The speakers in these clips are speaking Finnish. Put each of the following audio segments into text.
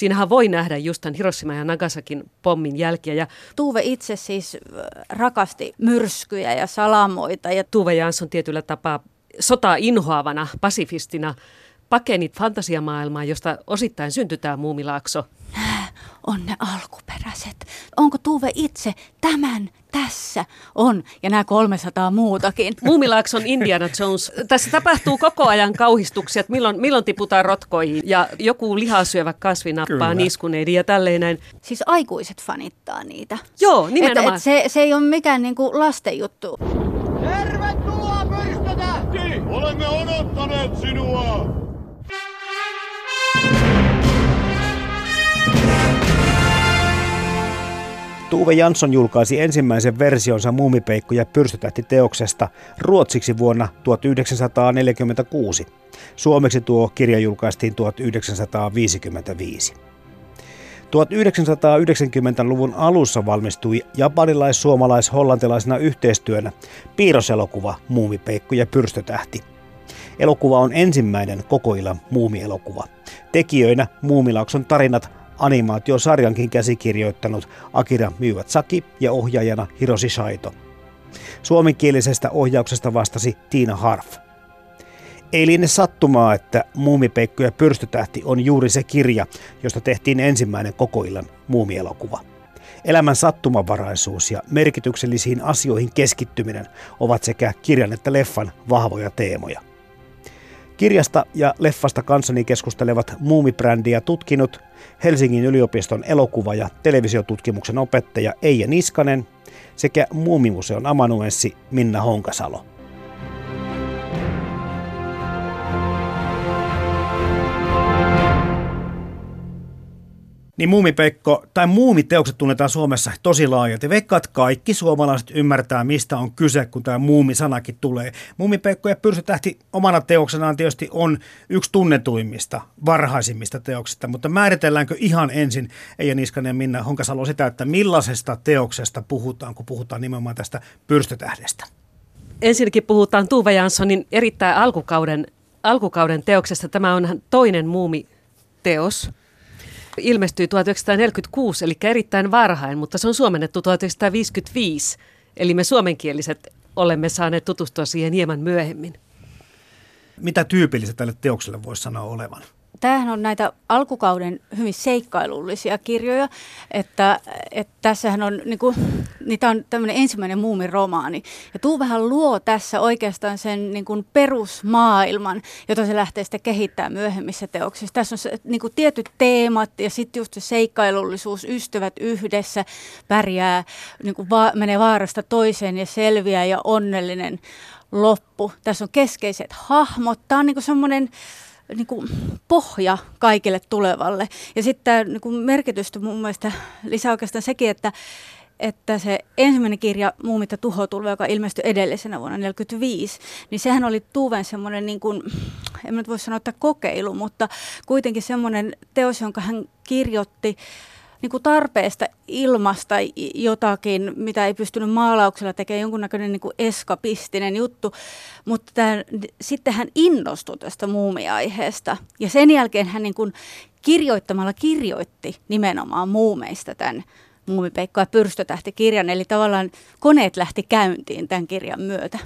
Siinähän voi nähdä just tämän Hiroshima ja Nagasakin pommin jälkiä. Ja Tuve itse siis rakasti myrskyjä ja salamoita. Ja Tuve Jansson tietyllä tapaa sotaa inhoavana pasifistina pakeni fantasiamaailmaa, josta osittain syntyi tämä muumilaakso. on ne alkuperäiset. Onko Tuve itse tämän tässä? On. Ja nämä 300 muutakin. Muumilaakson Indiana Jones. Tässä tapahtuu koko ajan kauhistuksia, että milloin, milloin tiputaan rotkoihin ja joku lihasyövä kasvi nappaa Kyllä. niskuneidin ja tälleen näin. Siis aikuiset fanittaa niitä. Joo, Et, nimenomaan. et se, se ei ole mikään niinku lasten juttu. Tervetuloa Pyrstötähti! Olemme odottaneet sinua! Tuve Jansson julkaisi ensimmäisen versionsa Muumipeikko ja pyrstötähti-teoksesta ruotsiksi vuonna 1946. Suomeksi tuo kirja julkaistiin 1955. 1990-luvun alussa valmistui japanilais-suomalais-hollantilaisena yhteistyönä piirroselokuva Muumipeikko ja pyrstötähti. Elokuva on ensimmäinen koko illan muumielokuva. Tekijöinä Muumilaakson tarinat animaatiosarjankin käsikirjoittanut Akira Miyazaki ja ohjaajana Hiroshi Saito. Suomenkielisestä ohjauksesta vastasi Tiina Harf. Ei liene sattumaa, että Muumipeikko ja pyrstötähti on juuri se kirja, josta tehtiin ensimmäinen koko illan muumielokuva. Elämän sattumavaraisuus ja merkityksellisiin asioihin keskittyminen ovat sekä kirjan että leffan vahvoja teemoja. Kirjasta ja leffasta kanssani keskustelevat muumibrändiä tutkinut Helsingin yliopiston elokuva- ja televisiotutkimuksen opettaja Eija Niskanen sekä Muumimuseon amanuenssi Minna Honkasalo. Niin Muumipekko, tai muumiteokset tunnetaan Suomessa tosi laajalti. Veikkaat kaikki suomalaiset ymmärtää, mistä on kyse, kun tämä muumisanakin tulee. Muumipekko ja Pyrstötähti omana teoksenaan tietysti on yksi tunnetuimmista, varhaisimmista teoksista, mutta määritelläänkö ihan ensin Eija Niskanen ja Minna Honkasalo sitä, että millaisesta teoksesta puhutaan, kun puhutaan nimenomaan tästä Pyrstötähdestä? Ensinnäkin puhutaan Tuve Janssonin erittäin alkukauden, alkukauden teoksesta. Tämä on toinen muumiteos. Ilmestyi 1946, eli erittäin varhain, mutta se on suomennettu 1955. Eli me suomenkieliset olemme saaneet tutustua siihen hieman myöhemmin. Mitä tyypillistä tälle teokselle voisi sanoa olevan? Tämähän on näitä alkukauden hyvin seikkailullisia kirjoja, että, että tässähän on, niin kuin, niitä on tämmöinen ensimmäinen muumiromaani. Ja Tuuvehan luo tässä oikeastaan sen niin kuin perusmaailman, jota se lähtee sitten kehittämään myöhemmissä teoksissa. Tässä on se, niin kuin tietyt teemat ja sitten just se seikkailullisuus, ystävät yhdessä, pärjää, niin kuin va- menee vaarasta toiseen ja selviää ja onnellinen loppu. Tässä on keskeiset hahmot. Tämä on niin semmoinen niin kuin pohja kaikille tulevalle. Ja sitten niin kuin merkitystä mun mielestä lisää oikeastaan sekin, että, että se ensimmäinen kirja Muumit ja tuhotulva, joka ilmestyi edellisenä vuonna 1945, niin sehän oli Tuven semmoinen, niin kuin, en nyt voi sanoa, että kokeilu, mutta kuitenkin semmoinen teos, jonka hän kirjoitti niin kuin tarpeesta ilmasta jotakin, mitä ei pystynyt maalauksella tekemään, jonkunnäköinen niin kuin eskapistinen juttu. Mutta tämän, sitten hän innostui tästä muumiaiheesta. Ja sen jälkeen hän niin kuin kirjoittamalla kirjoitti nimenomaan muumeista tämän Muumipeikko ja pyrstötähti-kirjan. Eli tavallaan koneet lähti käyntiin tämän kirjan myötä.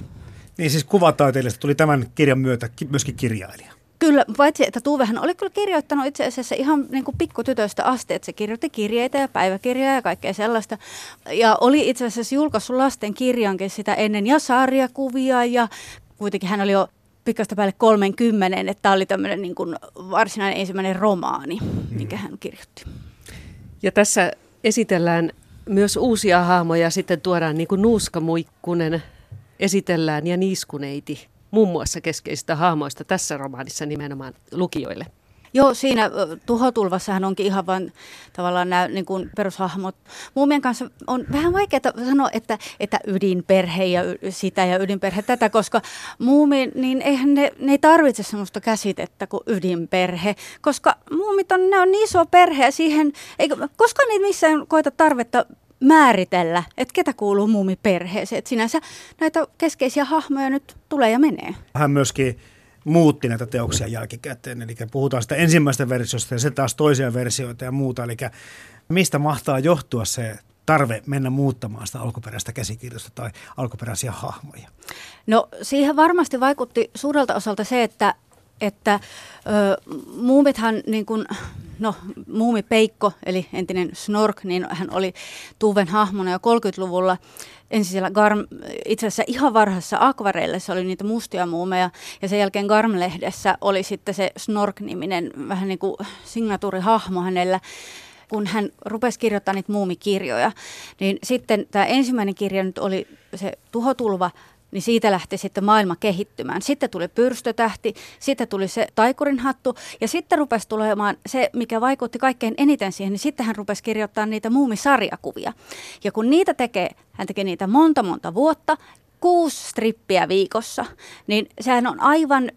Niin siis kuvataiteilijastä tuli tämän kirjan myötä ki- myöskin kirjailija. Kyllä, paitsi että Tuvehän oli kyllä kirjoittanut itse asiassa ihan niin kuin pikkutytöstä asti, että se kirjoitti kirjeitä ja päiväkirjaa ja kaikkea sellaista. Ja oli itse asiassa julkaissut lasten kirjankin sitä ennen ja sarjakuvia ja kuitenkin hän oli jo pikasta päälle 30, että tämä oli tämmöinen niin kuin varsinainen ensimmäinen romaani, minkä hän kirjoitti. Ja tässä esitellään myös uusia hahmoja. Sitten tuodaan niin kuin Nuuska Muikkunen esitellään ja niiskuneiti muun muassa keskeisistä hahmoista tässä romaanissa nimenomaan lukijoille. Joo, siinä tuhotulvassahan onkin ihan vain tavallaan nämä niin kuin perushahmot. Muumien kanssa on vähän vaikeaa sanoa, että, että ydinperhe ja sitä ja ydinperhe tätä, koska muumi, niin eihän ne, ne ei tarvitse sellaista käsitettä kuin ydinperhe, koska muumit on, ne on niin iso perhe ja siihen, koska niitä missään koeta tarvetta määritellä, että ketä kuuluu muumiperheeseen. Että sinänsä näitä keskeisiä hahmoja nyt tulee ja menee. Hän myöskin muutti näitä teoksia jälkikäteen. Eli puhutaan sitä ensimmäistä versiosta ja se taas toisia versioita ja muuta. Eli mistä mahtaa johtua se tarve mennä muuttamaan sitä alkuperäistä käsikirjoista tai alkuperäisiä hahmoja? No siihen varmasti vaikutti suurelta osalta se, että että ö, muumithan, niin kuin, no muumi Peikko, eli entinen Snork, niin hän oli Tuven hahmona jo 30-luvulla ensin siellä Garm, itse asiassa ihan varhaisessa akvareillessa oli niitä mustia muumeja, ja sen jälkeen Garm-lehdessä oli sitten se Snork-niminen vähän niin kuin signatuurihahmo hänellä, kun hän rupesi kirjoittamaan niitä muumikirjoja. Niin sitten tämä ensimmäinen kirja nyt oli se Tuhotulva, niin siitä lähti sitten maailma kehittymään. Sitten tuli pyrstötähti, sitten tuli se taikurin hattu ja sitten rupesi tulemaan se, mikä vaikutti kaikkein eniten siihen, niin sitten hän rupesi kirjoittaa niitä muumisarjakuvia. Ja kun niitä tekee, hän tekee niitä monta monta vuotta, kuusi strippiä viikossa, niin sehän on aivan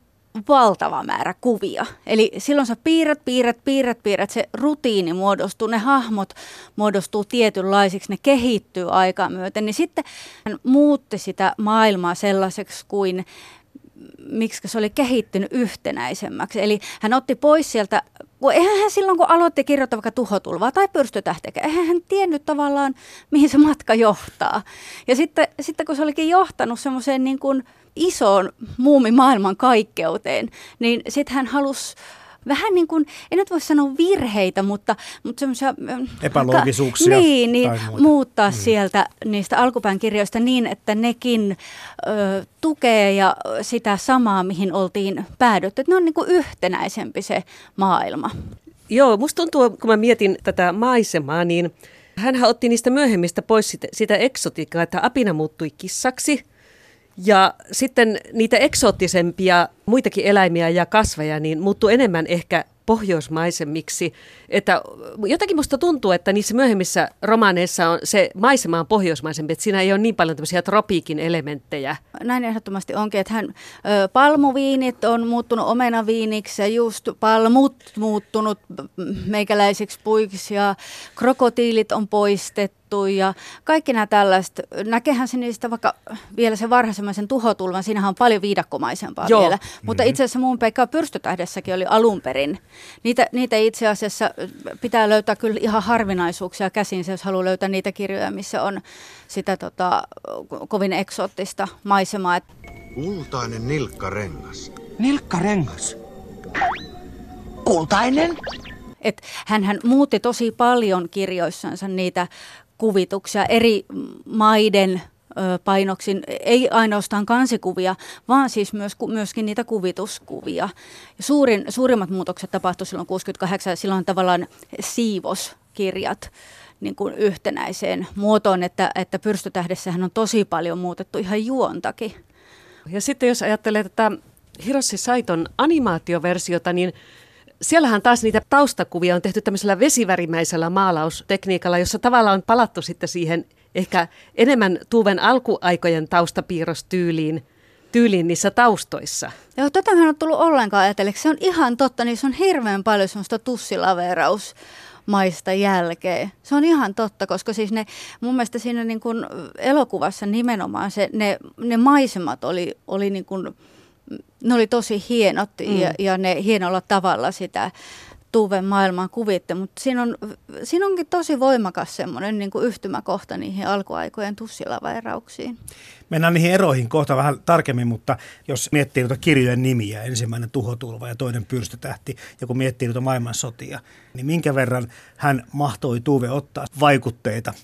valtava määrä kuvia. Eli silloin sä piirrät, piirrät, piirrät, piirrät, se rutiini muodostuu, ne hahmot muodostuu tietynlaisiksi, ne kehittyy aikaa myöten, niin sitten hän muutti sitä maailmaa sellaiseksi kuin miksi se oli kehittynyt yhtenäisemmäksi. Eli hän otti pois sieltä, kun eihän hän silloin kun aloitti kirjoittaa vaikka tuhotulvaa tai pyrstötähtekä, eihän hän tiennyt tavallaan, mihin se matka johtaa. Ja sitten, sitten kun se olikin johtanut semmoiseen niin kuin isoon muumimaailman kaikkeuteen, niin sitten hän halusi vähän niin kuin, en nyt voi sanoa virheitä, mutta, mutta semmoisia... Epäloogisuuksia. Niin, niin muuttaa mm. sieltä niistä alkupään kirjoista niin, että nekin ö, tukee ja sitä samaa, mihin oltiin päädytty. Että ne on niin kuin yhtenäisempi se maailma. Joo, musta tuntuu, kun mä mietin tätä maisemaa, niin hän otti niistä myöhemmistä pois sitä, sitä eksotiikkaa, että apina muuttui kissaksi – ja sitten niitä eksoottisempia muitakin eläimiä ja kasveja niin muuttuu enemmän ehkä pohjoismaisemmiksi. Että jotakin musta tuntuu, että niissä myöhemmissä romaaneissa on se maisema on pohjoismaisempi, että siinä ei ole niin paljon tämmöisiä tropiikin elementtejä. Näin ehdottomasti onkin, että hän, ö, palmuviinit on muuttunut omenaviiniksi ja just palmut muuttunut meikäläisiksi puiksi ja krokotiilit on poistettu ja kaikki nämä tällaiset. Näkehän se niistä vaikka vielä se varhaisemman tuhotulvan, siinähän on paljon viidakkomaisempaa Joo. vielä. Mutta mm-hmm. itse asiassa muun Pekka Pyrstötähdessäkin oli alun perin Niitä, niitä itse asiassa pitää löytää kyllä ihan harvinaisuuksia käsin, jos haluaa löytää niitä kirjoja, missä on sitä tota, kovin eksoottista maisemaa. Kultainen nilkkarengas. Nilkkarengas? Kultainen? Et hän muutti tosi paljon kirjoissansa niitä kuvituksia eri maiden painoksin, ei ainoastaan kansikuvia, vaan siis myös, myöskin niitä kuvituskuvia. Suurin, suurimmat muutokset tapahtuivat silloin 68, silloin tavallaan siivoskirjat niin kuin yhtenäiseen muotoon, että, että pyrstötähdessähän on tosi paljon muutettu ihan juontakin. Ja sitten jos ajattelee tätä Hirossi Saiton animaatioversiota, niin siellähän taas niitä taustakuvia on tehty tämmöisellä vesivärimäisellä maalaustekniikalla, jossa tavallaan on palattu sitten siihen ehkä enemmän Tuven alkuaikojen taustapiirrostyyliin tyyliin niissä taustoissa. Joo, tota mä en ole tullut ollenkaan ajatelleeksi. Se on ihan totta, niin se on hirveän paljon semmoista tussilaveraus maista jälkeen. Se on ihan totta, koska siis ne, mun mielestä siinä niin kuin elokuvassa nimenomaan se, ne, ne maisemat oli, oli niin kuin, ne oli tosi hienot mm. ja, ja ne hienolla tavalla sitä Tuven maailman kuvitte, mutta siinä, on, siinä onkin tosi voimakas semmoinen niin kuin yhtymäkohta niihin alkuaikojen tussilaverauksiin. Mennään niihin eroihin kohta vähän tarkemmin, mutta jos miettii noita kirjojen nimiä, ensimmäinen tuhotulva ja toinen pyrstötähti, ja kun miettii noita maailmansotia, niin minkä verran hän mahtoi Tuve ottaa vaikutteita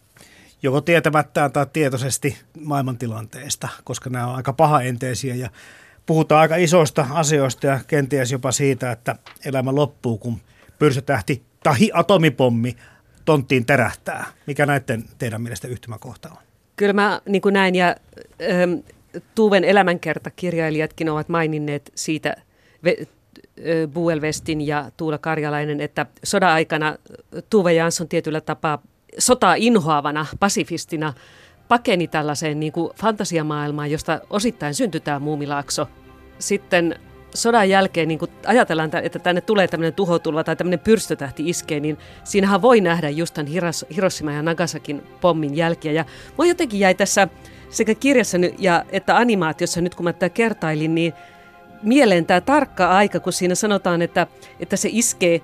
joko tietämättään tai tietoisesti maailmantilanteesta, koska nämä on aika pahaenteisiä ja puhutaan aika isoista asioista ja kenties jopa siitä, että elämä loppuu, kun pyrstötähti tai atomipommi tonttiin terähtää. Mikä näiden teidän mielestä yhtymäkohta on? Kyllä mä niin kuin näin ja ähm, Tuuven elämänkertakirjailijatkin ovat maininneet siitä Buelvestin ja Tuula Karjalainen, että sodan aikana Tuve Jansson tietyllä tapaa sotaa inhoavana pasifistina pakeni tällaiseen niin kuin fantasiamaailmaan, josta osittain syntytään muumilaakso. Sitten sodan jälkeen, niin kun ajatellaan, että tänne tulee tämmöinen tuhotulva tai tämmöinen pyrstötähti iskee, niin siinähän voi nähdä just tämän Hiroshima ja Nagasakin pommin jälkiä. Ja mua jotenkin jäi tässä sekä kirjassa ja että animaatiossa nyt, kun mä tätä kertailin, niin mieleen tämä tarkka aika, kun siinä sanotaan, että, että se iskee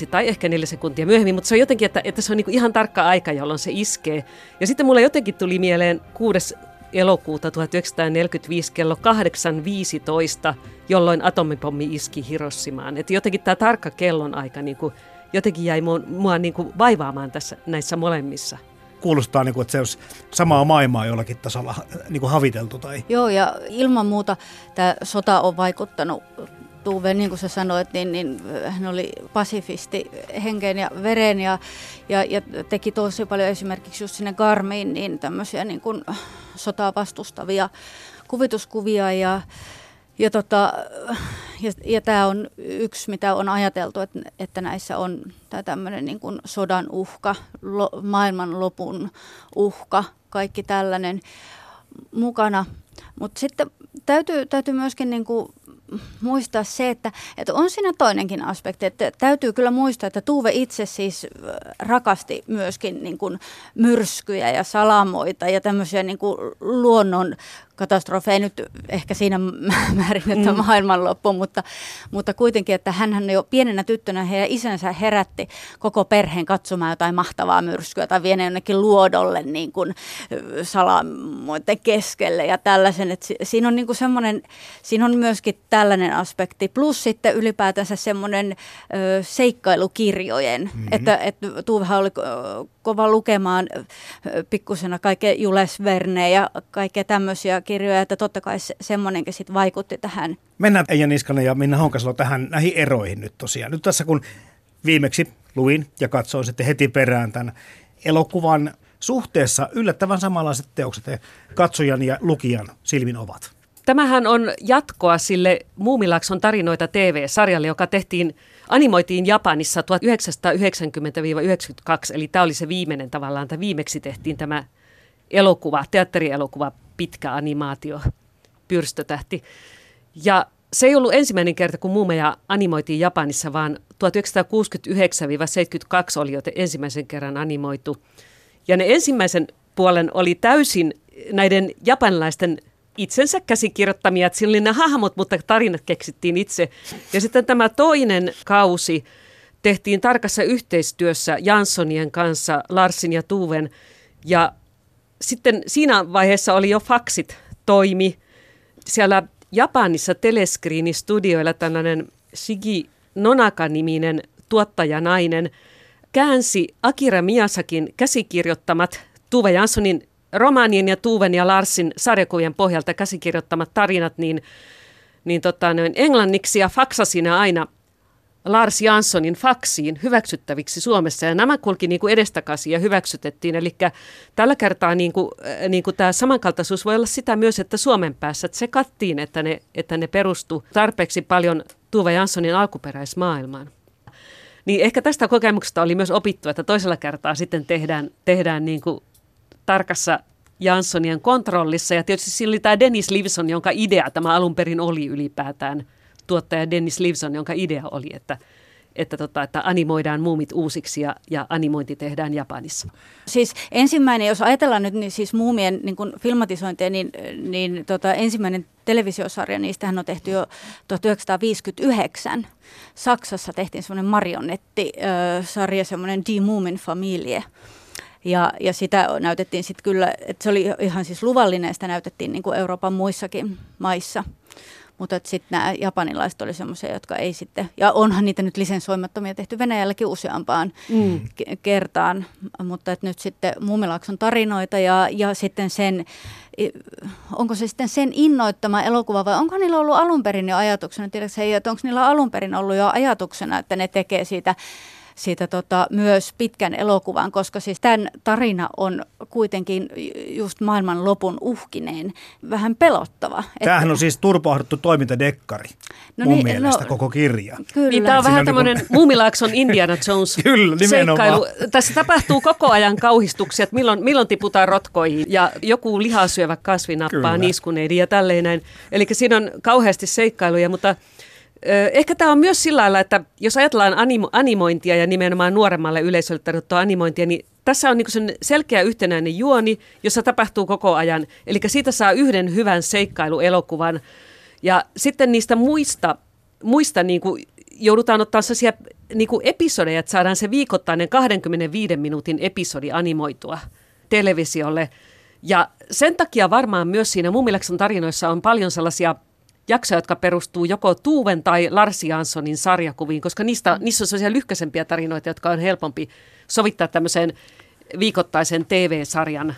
8.42 tai ehkä neljä sekuntia myöhemmin, mutta se on jotenkin, että, että se on niinku ihan tarkka aika, jolloin se iskee. Ja sitten mulle jotenkin tuli mieleen 6. elokuuta 1945 kello 8.15, jolloin atomipommi iski Hiroshimaan. Että jotenkin tämä tarkka kellon aika niinku, jotenkin jäi mua, mua niinku vaivaamaan tässä näissä molemmissa kuulostaa, niin kuin, että se olisi samaa maailmaa jollakin tasolla niin kuin haviteltu. Tai... Joo, ja ilman muuta tämä sota on vaikuttanut Tuve, niin kuin sä sanoit, niin, niin hän oli pasifisti henkeen ja veren ja, ja, ja teki tosi paljon esimerkiksi just sinne Garmiin niin tämmöisiä niin kuin sotaa vastustavia kuvituskuvia ja, ja, tota, ja, ja tämä on yksi, mitä on ajateltu, että, että näissä on tämmöinen niin kuin sodan uhka, lo, maailmanlopun uhka, kaikki tällainen mukana. Mutta sitten täytyy, täytyy myöskin niin kuin muistaa se, että, että on siinä toinenkin aspekti, että täytyy kyllä muistaa, että Tuve itse siis rakasti myöskin niin kuin myrskyjä ja salamoita ja tämmöisiä niin kuin luonnon katastrofe nyt ehkä siinä määrin, että mm. maailmanloppu, mutta, mutta kuitenkin, että hän jo pienenä tyttönä heidän isänsä herätti koko perheen katsomaan jotain mahtavaa myrskyä tai viene jonnekin luodolle niin kuin salamoiden keskelle ja tällaisen. Että siinä on niin kuin semmoinen, siinä on myöskin tällainen aspekti, plus sitten ylipäätänsä semmoinen ö, seikkailukirjojen, mm-hmm. että, että Tuuvehan oli kova lukemaan pikkusena kaikkea Jules Verne ja kaikkea tämmöisiä kirjoja, että totta kai se, semmoinenkin sitten vaikutti tähän. Mennään Eija Niskanen ja Minna Honkasalo tähän näihin eroihin nyt tosiaan. Nyt tässä kun viimeksi luin ja katsoin sitten heti perään tämän elokuvan suhteessa yllättävän samanlaiset teokset katsojan ja lukijan silmin ovat. Tämähän on jatkoa sille Muumilakson tarinoita TV-sarjalle, joka tehtiin, animoitiin Japanissa 1990-92, eli tämä oli se viimeinen tavallaan, tai viimeksi tehtiin tämä elokuva, teatterielokuva, pitkä animaatio, pyrstötähti. Ja se ei ollut ensimmäinen kerta, kun muumeja animoitiin Japanissa, vaan 1969-72 oli jo ensimmäisen kerran animoitu. Ja ne ensimmäisen puolen oli täysin näiden japanilaisten itsensä käsikirjoittamia, että oli ne hahmot, mutta tarinat keksittiin itse. Ja sitten tämä toinen kausi tehtiin tarkassa yhteistyössä Janssonien kanssa, Larsin ja Tuven. Ja sitten siinä vaiheessa oli jo faksit toimi. Siellä Japanissa teleskriinistudioilla tällainen Shigi Nonaka-niminen tuottajanainen käänsi Akira Miyasakin käsikirjoittamat Tuve Janssonin romaanien ja Tuven ja Larsin sarjakuvien pohjalta käsikirjoittamat tarinat niin, niin tota, noin englanniksi ja faksasi ne aina Lars Janssonin faksiin hyväksyttäviksi Suomessa. Ja nämä kulki niin kuin edestakaisin ja hyväksytettiin. Eli tällä kertaa niin kuin, äh, niin kuin tämä samankaltaisuus voi olla sitä myös, että Suomen päässä se kattiin, että ne, että ne perustu tarpeeksi paljon Tuve Janssonin alkuperäismaailmaan. Niin ehkä tästä kokemuksesta oli myös opittu, että toisella kertaa sitten tehdään, tehdään niin kuin tarkassa Janssonien kontrollissa. Ja tietysti siinä oli tämä Dennis Livson, jonka idea tämä alun perin oli ylipäätään. Tuottaja Dennis Livson, jonka idea oli, että, että, tota, että animoidaan muumit uusiksi ja, ja animointi tehdään Japanissa. Siis ensimmäinen, jos ajatellaan nyt niin siis muumien niin kuin filmatisointia, niin, niin tota, ensimmäinen televisiosarja, niistähän on tehty jo 1959. Saksassa tehtiin semmoinen marionettisarja, semmoinen Die Moomin Familie. Ja, ja sitä näytettiin sitten kyllä, että se oli ihan siis luvallinen, sitä näytettiin niin kuin Euroopan muissakin maissa. Mutta sitten nämä japanilaiset oli semmoisia, jotka ei sitten, ja onhan niitä nyt lisensoimattomia tehty Venäjälläkin useampaan mm. kertaan, mutta että nyt sitten Muumilakson tarinoita ja, ja sitten sen, onko se sitten sen innoittama elokuva vai onko niillä ollut alun perin jo ajatuksena, tiedätkö että onko niillä alun perin ollut jo ajatuksena, että ne tekee siitä siitä tota, myös pitkän elokuvan, koska siis tämän tarina on kuitenkin just maailman lopun uhkineen vähän pelottava. Tämähän on siis turpahduttu toimintadekkari No mun niin, mielestä no- koko kirja. Kyllä. Niin tämä on Siinä vähän on tämmöinen niinku- Muumilaakson Indiana Jones Kyllä, seikkailu. Tässä tapahtuu koko ajan kauhistuksia, että milloin, milloin tiputaan rotkoihin ja joku lihasyövä kasvi nappaa Kyllä. niskuneidin ja tälleen näin. Eli siinä on kauheasti seikkailuja, mutta ehkä tämä on myös sillä lailla, että jos ajatellaan animo, animointia ja nimenomaan nuoremmalle yleisölle tarjottua animointia, niin tässä on niin selkeä yhtenäinen juoni, jossa tapahtuu koko ajan. Eli siitä saa yhden hyvän seikkailuelokuvan. Ja sitten niistä muista, muista niin kuin joudutaan ottaa sellaisia niin kuin episodeja, että saadaan se viikoittainen 25 minuutin episodi animoitua televisiolle. Ja sen takia varmaan myös siinä Mummilakson tarinoissa on paljon sellaisia jaksoja, jotka perustuu joko Tuuven tai Larsi Janssonin sarjakuviin, koska niistä, niissä on sellaisia lyhkäisempiä tarinoita, jotka on helpompi sovittaa tämmöiseen viikoittaisen TV-sarjan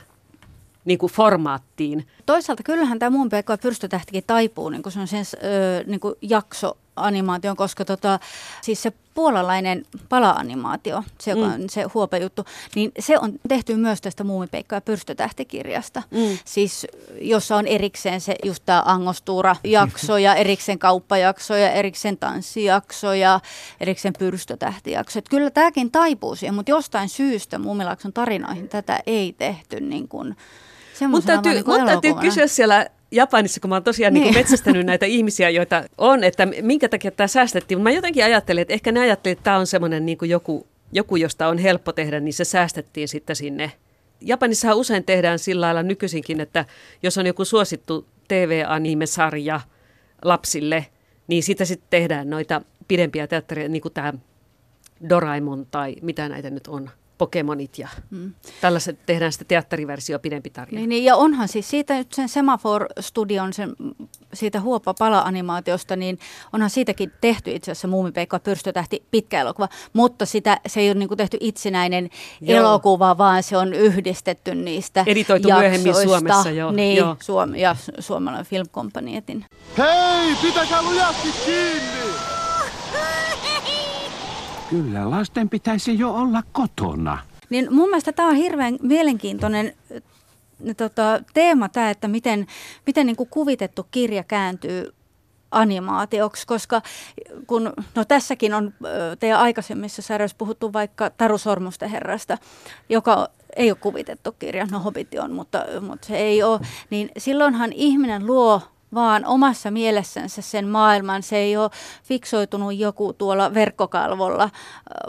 niin kuin formaattiin. Toisaalta kyllähän tämä muun ja pyrstötähtikin taipuu niin kuin se on sen ö, niin kuin jakso animaation, koska tota, siis se puolalainen pala-animaatio, se, joka on se huopejuttu, niin se on tehty myös tästä Muumipeikka ja pyrstötähtikirjasta. Mm. Siis jossa on erikseen se just tämä Angostuura-jakso ja erikseen kauppajakso ja erikseen tanssijakso ja erikseen pyrstötähtijakso. Et kyllä tämäkin taipuu siihen, mutta jostain syystä Muumilaakson tarinoihin tätä ei tehty niin kuin Mun semmoisena täytyy, niin mun täytyy kysyä siellä Japanissa, kun mä oon tosiaan niin. Niin metsästänyt näitä ihmisiä, joita on, että minkä takia tämä säästettiin. Mutta mä jotenkin ajattelin, että ehkä ne ajattelivat, että tämä on semmoinen niin joku, joku, josta on helppo tehdä, niin se säästettiin sitten sinne. Japanissahan usein tehdään sillä lailla nykyisinkin, että jos on joku suosittu TV-anime-sarja lapsille, niin siitä sitten tehdään noita pidempiä teattereita, niin kuin tämä Doraemon tai mitä näitä nyt on, Pokemonit ja mm. tällaiset tehdään sitten teatteriversio pidempi tarina. Niin, niin, ja onhan siis siitä nyt sen Semafor Studion, sen, siitä huopa pala-animaatiosta, niin onhan siitäkin tehty itse asiassa Muumipeikko ja pyrstötähti pitkä elokuva, mutta sitä, se ei ole niin kuin tehty itsenäinen Joo. joo. elokuva, vaan se on yhdistetty niistä Editoitu jaksoista. myöhemmin Suomessa, joo, Niin, joo. Suom- ja Suomalainen Film Companyetin. Hei, pitäkää lujasti kiinni! Kyllä lasten pitäisi jo olla kotona. Niin mun mielestä tämä on hirveän mielenkiintoinen tota, teema tämä, että miten, miten niin kuin kuvitettu kirja kääntyy animaatioksi, koska kun, no tässäkin on teidän aikaisemmissa sarjoissa puhuttu vaikka Taru Sormusten herrasta, joka ei ole kuvitettu kirja, no Hobbitti on, mutta, mutta se ei ole, niin silloinhan ihminen luo vaan omassa mielessänsä sen maailman. Se ei ole fiksoitunut joku tuolla verkkokalvolla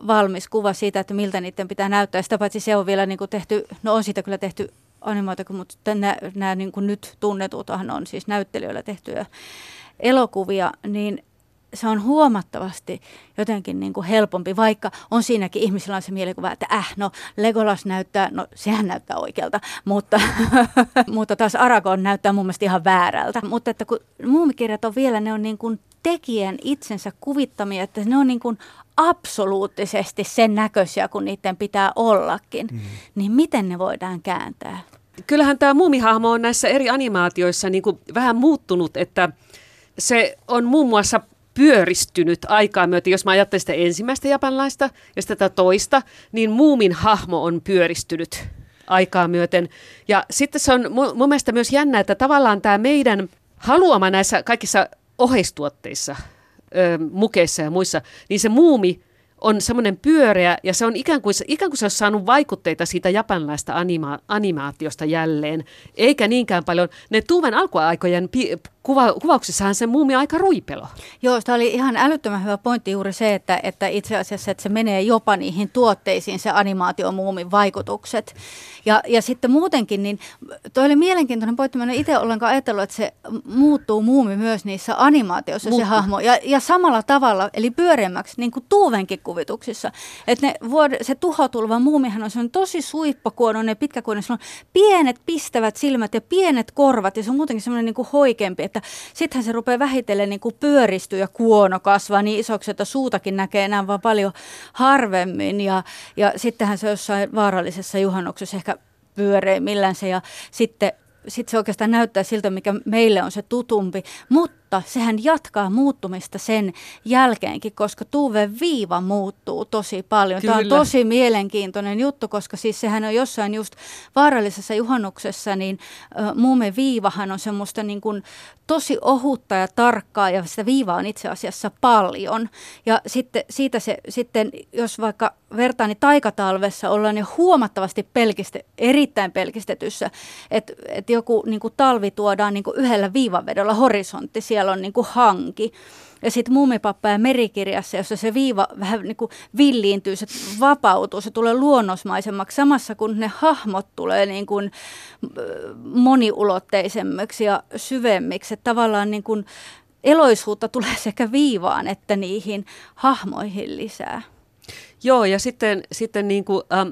valmis kuva siitä, että miltä niiden pitää näyttää. Sitä paitsi se on vielä niin kuin tehty, no on siitä kyllä tehty animaatio, mutta nämä, nämä niin kuin nyt tunnetuthan on siis näyttelijöillä tehtyjä elokuvia, niin se on huomattavasti jotenkin niin kuin helpompi, vaikka on siinäkin ihmisillä on se mielikuva, että äh, no Legolas näyttää, no sehän näyttää oikealta, mutta, mutta taas Aragorn näyttää mun mielestä ihan väärältä. Mutta että kun muumikirjat on vielä, ne on niin kuin tekijän itsensä kuvittamia, että ne on niin kuin absoluuttisesti sen näköisiä, kun niiden pitää ollakin, mm. niin miten ne voidaan kääntää? Kyllähän tämä muumihahmo on näissä eri animaatioissa niin kuin vähän muuttunut, että se on muun muassa pyöristynyt aikaa myöten. Jos mä ajattelen sitä ensimmäistä japanilaista ja sitä toista, niin muumin hahmo on pyöristynyt aikaa myöten. Ja sitten se on mu- mun mielestä myös jännä, että tavallaan tämä meidän haluama näissä kaikissa oheistuotteissa, mukeissa ja muissa, niin se muumi on semmoinen pyöreä ja se on ikään kuin, ikään kuin se olisi saanut vaikutteita siitä japanilaista anima- animaatiosta jälleen, eikä niinkään paljon. Ne Tuuven alkuaikojen pi- kuva- kuvauksissahan se muumi aika ruipelo. Joo, tämä oli ihan älyttömän hyvä pointti juuri se, että, että itse asiassa että se menee jopa niihin tuotteisiin, se animaatiomuumin vaikutukset. Ja, ja sitten muutenkin, niin toi oli mielenkiintoinen pointti, mä en itse ollenkaan ajatellut, että se muuttuu muumi myös niissä animaatioissa Muuttuu. se hahmo. Ja, ja samalla tavalla, eli pyöreämmäksi, niin kuin Tuuvenkin kuvituksissa. Että ne vuod- se tuhotulva muumihan on, se on tosi suippakuonoinen, pitkäkuonoinen, sillä on pienet pistävät silmät ja pienet korvat, ja se on muutenkin semmoinen niin kuin hoikempi, että sittenhän se rupeaa vähitellen niin kuin pyöristyä ja kuono kasvaa niin isoksi, että suutakin näkee enää vaan paljon harvemmin. Ja, ja sittenhän se jossain vaarallisessa juhannuksessa ehkä pyöreimmillään se, ja sitten sitten se oikeastaan näyttää siltä, mikä meille on se tutumpi. Mutta mutta sehän jatkaa muuttumista sen jälkeenkin, koska Tuuven viiva muuttuu tosi paljon. Tämä on Kyllä. tosi mielenkiintoinen juttu, koska siis sehän on jossain just vaarallisessa juhannuksessa, niin ö, muumen viivahan on semmoista niin kuin tosi ohutta ja tarkkaa ja sitä viivaa on itse asiassa paljon. Ja sitten siitä se, sitten jos vaikka vertaa, niin taikatalvessa ollaan jo huomattavasti pelkiste, erittäin pelkistetyssä, että et joku niin kuin talvi tuodaan niin kuin yhdellä viivavedolla horisontti, siellä on niin kuin hanki. Ja sitten Muumipappa ja merikirjassa, jossa se viiva vähän niin kuin villiintyy, se vapautuu, se tulee luonnosmaisemmaksi samassa kun ne hahmot tulee niin kuin ö, moniulotteisemmiksi ja syvemmiksi. Että tavallaan niin kuin eloisuutta tulee sekä viivaan että niihin hahmoihin lisää. Joo, ja sitten, sitten niin kuin, ähm,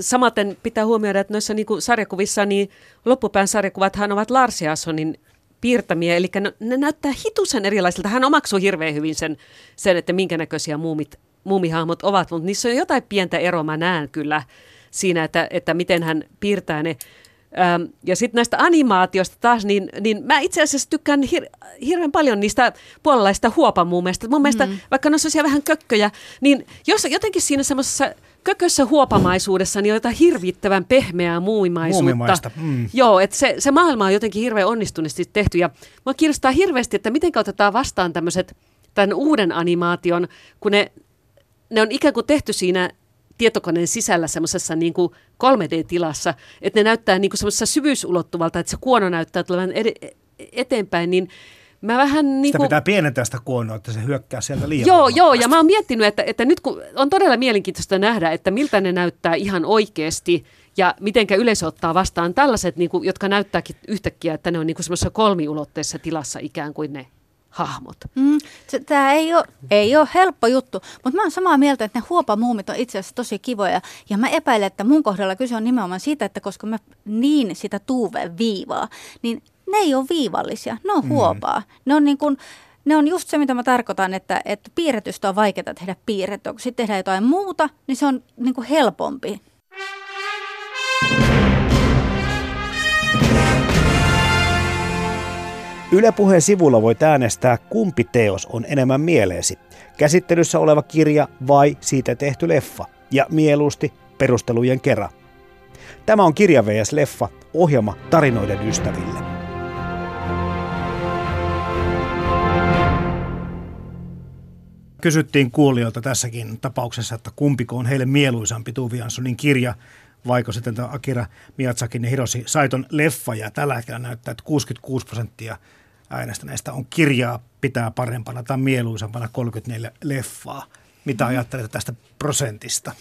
samaten pitää huomioida, että noissa niin kuin sarjakuvissa, niin loppupään sarjakuvathan ovat Lars Janssonin piirtämiä, eli ne, ne näyttää hitusen erilaisilta. Hän omaksuu hirveän hyvin sen, sen että minkä näköisiä muumit, muumihahmot ovat, mutta niissä on jotain pientä eroa, mä näen kyllä siinä, että, että miten hän piirtää ne. Ähm, ja sitten näistä animaatioista taas, niin, niin mä itse asiassa tykkään hir- hirveän paljon niistä puolalaista huopamuumeista. Mun mielestä, mm. vaikka ne on vähän kökköjä, niin jos jotenkin siinä semmoisessa kökössä huopamaisuudessa niin on jotain hirvittävän pehmeää muumimaisuutta. Mm. Joo, että se, se maailma on jotenkin hirveän onnistuneesti tehty. Ja mua kiinnostaa hirveästi, että miten otetaan vastaan tämmöiset, tämän uuden animaation, kun ne, ne on ikään kuin tehty siinä tietokoneen sisällä semmoisessa niin kuin 3D-tilassa, että ne näyttää niin kuin semmoisessa syvyysulottuvalta, että se kuono näyttää tulevan ed- eteenpäin, niin mä vähän niin Sitä kuin... pitää pienentää sitä kuonoa, että se hyökkää sieltä liian Joo, joo, ja mä oon miettinyt, että, että nyt kun on todella mielenkiintoista nähdä, että miltä ne näyttää ihan oikeasti ja mitenkä yleisö ottaa vastaan tällaiset, niin kuin, jotka näyttääkin yhtäkkiä, että ne on niin semmoisessa kolmiulotteisessa tilassa ikään kuin ne hahmot. Mm, Tämä ei ole, ei ole helppo juttu, mutta mä oon samaa mieltä, että ne huopamuumit on itse asiassa tosi kivoja. Ja mä epäilen, että mun kohdalla kyse on nimenomaan siitä, että koska mä niin sitä tuuven viivaa, niin ne ei ole viivallisia, ne on huopaa. Ne on niin kuin, ne on just se, mitä mä tarkoitan, että, että piirretystä on vaikeaa tehdä piirrettyä. Kun sitten tehdään jotain muuta, niin se on niin kuin helpompi. Yle Puheen sivulla voit äänestää, kumpi teos on enemmän mieleesi. Käsittelyssä oleva kirja vai siitä tehty leffa. Ja mieluusti perustelujen kerran. Tämä on Kirja vs. Leffa, ohjelma tarinoiden ystäville. Kysyttiin kuulijoilta tässäkin tapauksessa, että kumpiko on heille mieluisampi Tuvi Janssonin kirja vaiko sitten tämä Akira Miyazakin ja Hiroshi Saiton leffa. Ja tällä hetkellä näyttää, että 66 prosenttia äänestäneistä on kirjaa pitää parempana tai mieluisampana 34 leffaa. Mitä ajattelet tästä prosentista?